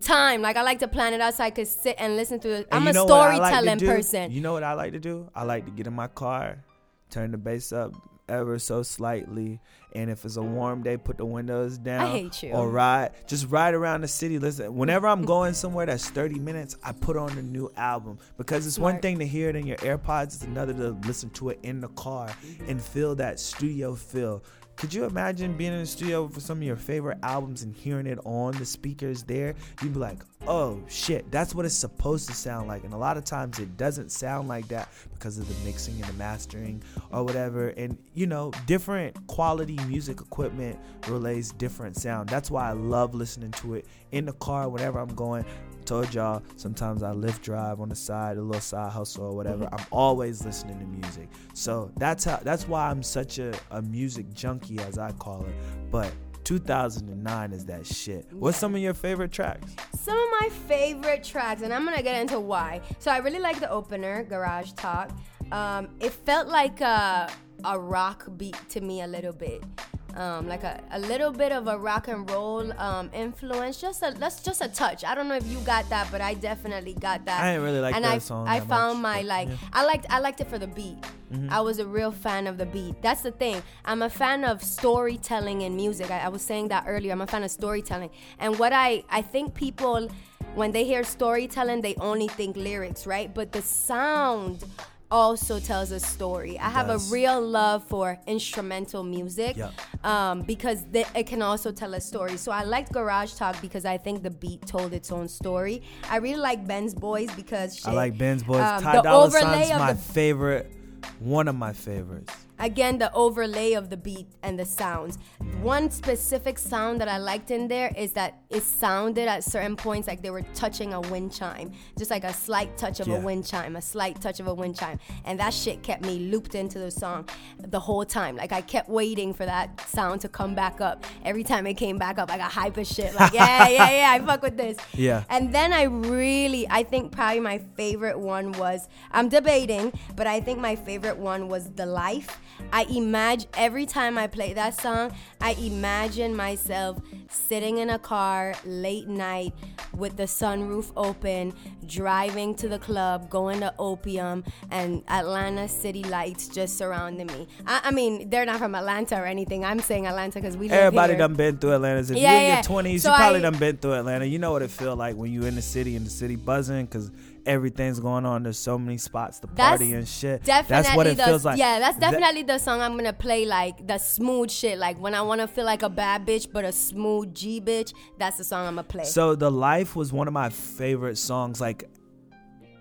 time. Like I like to plan it out so I could sit and listen to it. I'm a I like storytelling person. You know what I like to do? I like to get in my car, turn the bass up ever so slightly, and if it's a warm day, put the windows down. I hate you. Or ride, just ride around the city. Listen, whenever I'm going somewhere that's 30 minutes, I put on a new album because it's one thing to hear it in your AirPods, it's another to listen to it in the car and feel that studio feel. Could you imagine being in the studio for some of your favorite albums and hearing it on the speakers there? You'd be like, oh shit, that's what it's supposed to sound like. And a lot of times it doesn't sound like that because of the mixing and the mastering or whatever. And you know, different quality music equipment relays different sound. That's why I love listening to it in the car whenever I'm going. Told y'all sometimes I lift drive on the side, a little side hustle or whatever. I'm always listening to music. So that's how that's why I'm such a, a music junkie as I call it. But 2009 is that shit. What's some of your favorite tracks? Some of my favorite tracks, and I'm gonna get into why. So I really like the opener, Garage Talk. Um, it felt like a, a rock beat to me a little bit. Um, like a, a little bit of a rock and roll um, influence, just a that's just a touch. I don't know if you got that, but I definitely got that. I didn't really like and that I, song I found much, my but, like yeah. Mm-hmm. I liked I liked it for the beat. I was a real fan of the beat. That's the thing. I'm a fan of storytelling in music. I, I was saying that earlier. I'm a fan of storytelling. And what I I think people when they hear storytelling, they only think lyrics, right? But the sound also tells a story. I have does. a real love for instrumental music Yep. um, because th- it can also tell a story. So I liked Garage Talk because I think the beat told its own story. I really like Benz Boys because shit, I like Benz Boys. um, Ty Dolla Sign's my the favorite, one of my favorites. Again the overlay of the beat and the sounds. One specific sound that i liked in there is that it sounded at certain points like they were touching a wind chime. Just like a slight touch of Yeah. a wind chime a slight touch of a wind chime. And that shit kept me looped into the song the whole time. Like i kept waiting for that sound to come back up. Every time it came back up i got hype as shit. Like yeah yeah yeah i fuck with this. Yeah. and then I really, I think probably my favorite one was, I'm debating, but I think my favorite one was The Life. I imagine, every time I play that song, I imagine myself sitting in a car late night with the sunroof open, driving to the club, going to Opium, and Atlanta city lights just surrounding me. I, I mean, they're not from Atlanta or anything. I'm saying Atlanta because we Everybody here. done been through Atlanta. If Yeah, you're in yeah. your twenties, So you probably I- done been through Atlanta. You know what it feel like when you in the city and the city buzzing because everything's going on. There's so many spots to That's party and shit. Definitely That's what it the, feels like. Yeah, that's That- definitely the song I'm gonna play like the smooth shit. Like when I wanna feel like a bad bitch but a smooth G bitch, that's the song I'm gonna play. So the life was one of my favorite songs. Like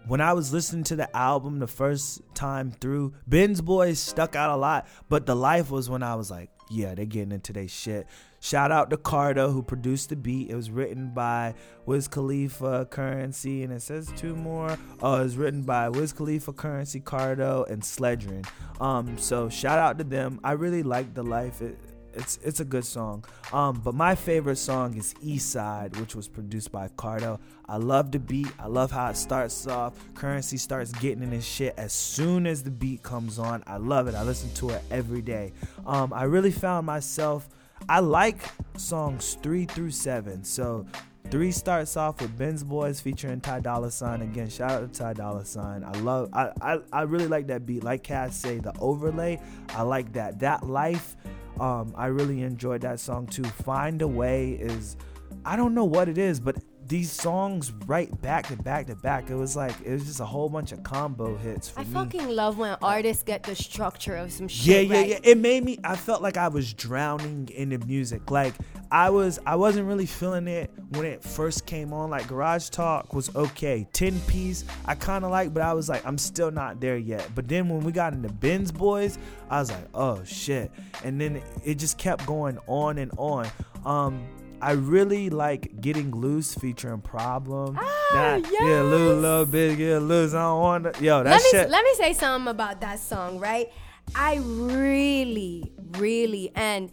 when I was listening to the album the first time through, Benz Boys stuck out a lot, but the life was when I was like, yeah, they're getting into their shit. Shout out to Cardo who produced the beat. It was written by Wiz Khalifa, Currency, and it says two more. Oh, it was written by Wiz Khalifa, Currency, Cardo, and Sledgren. Um, so shout out to them. I really like the life. It, it's it's a good song. Um, but my favorite song is East Side, which was produced by Cardo. I love the beat. I love how it starts off. Currency starts getting in his shit as soon as the beat comes on. I love it. I listen to it every day. Um, I really found myself. I like songs three through seven. So three starts off with Benz Boys featuring Ty Dolla Sign. Again, shout out to Ty Dolla Sign. I love. I I, I really like that beat. Like Cass say, the overlay. I like that. That life. Um, I really enjoyed that song too. Find a Way is, I don't know what it is, but these songs right back to back to back, it was like it was just a whole bunch of combo hits for I me. fucking love when artists get the structure of some shit. Yeah, yeah, right. yeah. It made me. I felt like I was drowning in the music. Like I was. I wasn't really feeling it when it first came on. Like Garage Talk was okay. Ten piece I kind of like, but I was like, I'm still not there yet. But then when we got into Benz Boys, I was like, oh shit. And then it just kept going on and on. Um. I really like getting loose featuring problem. Ah, that, Yeah, loose, little bit, get loose. I don't want to. Yo, that let me let me say something about that song, right? I really, really, and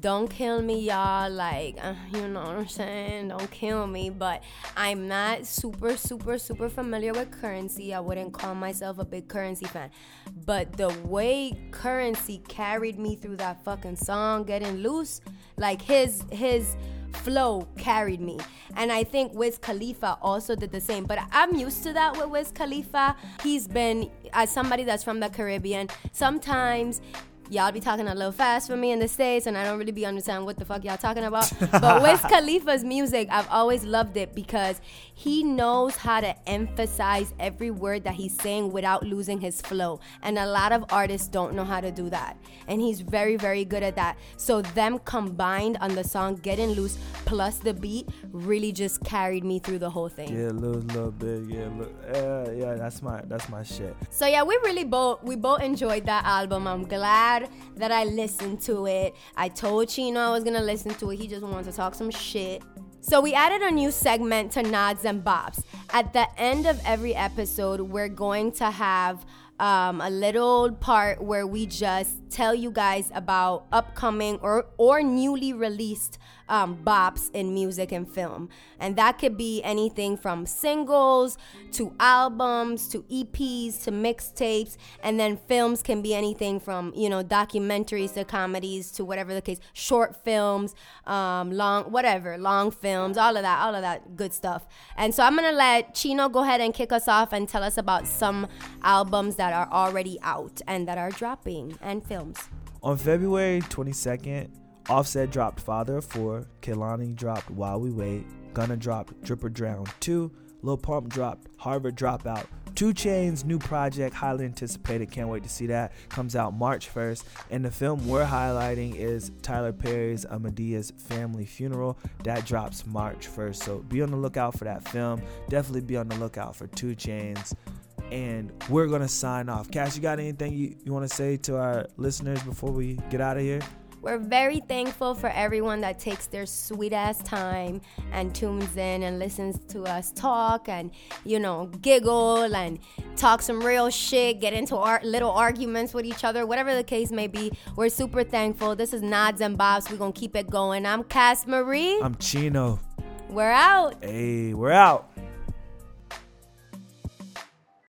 don't kill me, y'all. Like, uh, you know what I'm saying? Don't kill me. But I'm not super, super, super familiar with currency. I wouldn't call myself a big currency fan. But the way currency carried me through that fucking song, getting loose, like his his flow carried me. And I think Wiz Khalifa also did the same. But I'm used to that with Wiz Khalifa. He's been, as somebody that's from the Caribbean, sometimes y'all be talking a little fast for me in the States, and I don't really be understanding what the fuck y'all talking about. but Wiz Khalifa's music, I've always loved it because he knows how to emphasize every word that he's saying without losing his flow. And a lot of artists don't know how to do that. And he's very, very good at that. So them combined on the song Getting Loose plus the beat really just carried me through the whole thing. Yeah, a little bit. Yeah, look, uh, yeah, that's my that's my shit. So yeah, we really both we both enjoyed that album. I'm glad that I listened to it. I told Chino I was gonna listen to it. He just wanted to talk some shit. So we added a new segment to Nods and Bops. At the end of every episode, we're going to have um, a little part where we just tell you guys about upcoming or or newly released um, bops in music and film, and that could be anything from singles to albums to EPs to mixtapes, and then films can be anything from you know documentaries to comedies to whatever the case, short films, um, long whatever, long films, all of that, all of that good stuff. And so I'm gonna let Chino go ahead and kick us off and tell us about some albums that are already out and that are dropping and films. On February 22nd, Offset dropped Father of Four, Kehlani dropped While We Wait, Gunna dropped Drip or Drown 2, Lil Pump dropped Harvard Dropout. 2 Chainz new project, highly anticipated. Can't wait to see that. Comes out March 1st. And the film we're highlighting is Tyler Perry's A Madea Family Funeral. That drops March 1st. So be on the lookout for that film. Definitely be on the lookout for 2 Chainz. And we're gonna sign off. Cash, you got anything you, you want to say to our listeners before we get out of here? We're very thankful for everyone that takes their sweet ass time and tunes in and listens to us talk and, you know, giggle and talk some real shit, get into our little arguments with each other, whatever the case may be. We're super thankful. This is Nods and Bops. We're going to keep it going. I'm Cass Marie. I'm Chino. We're out. Hey, we're out.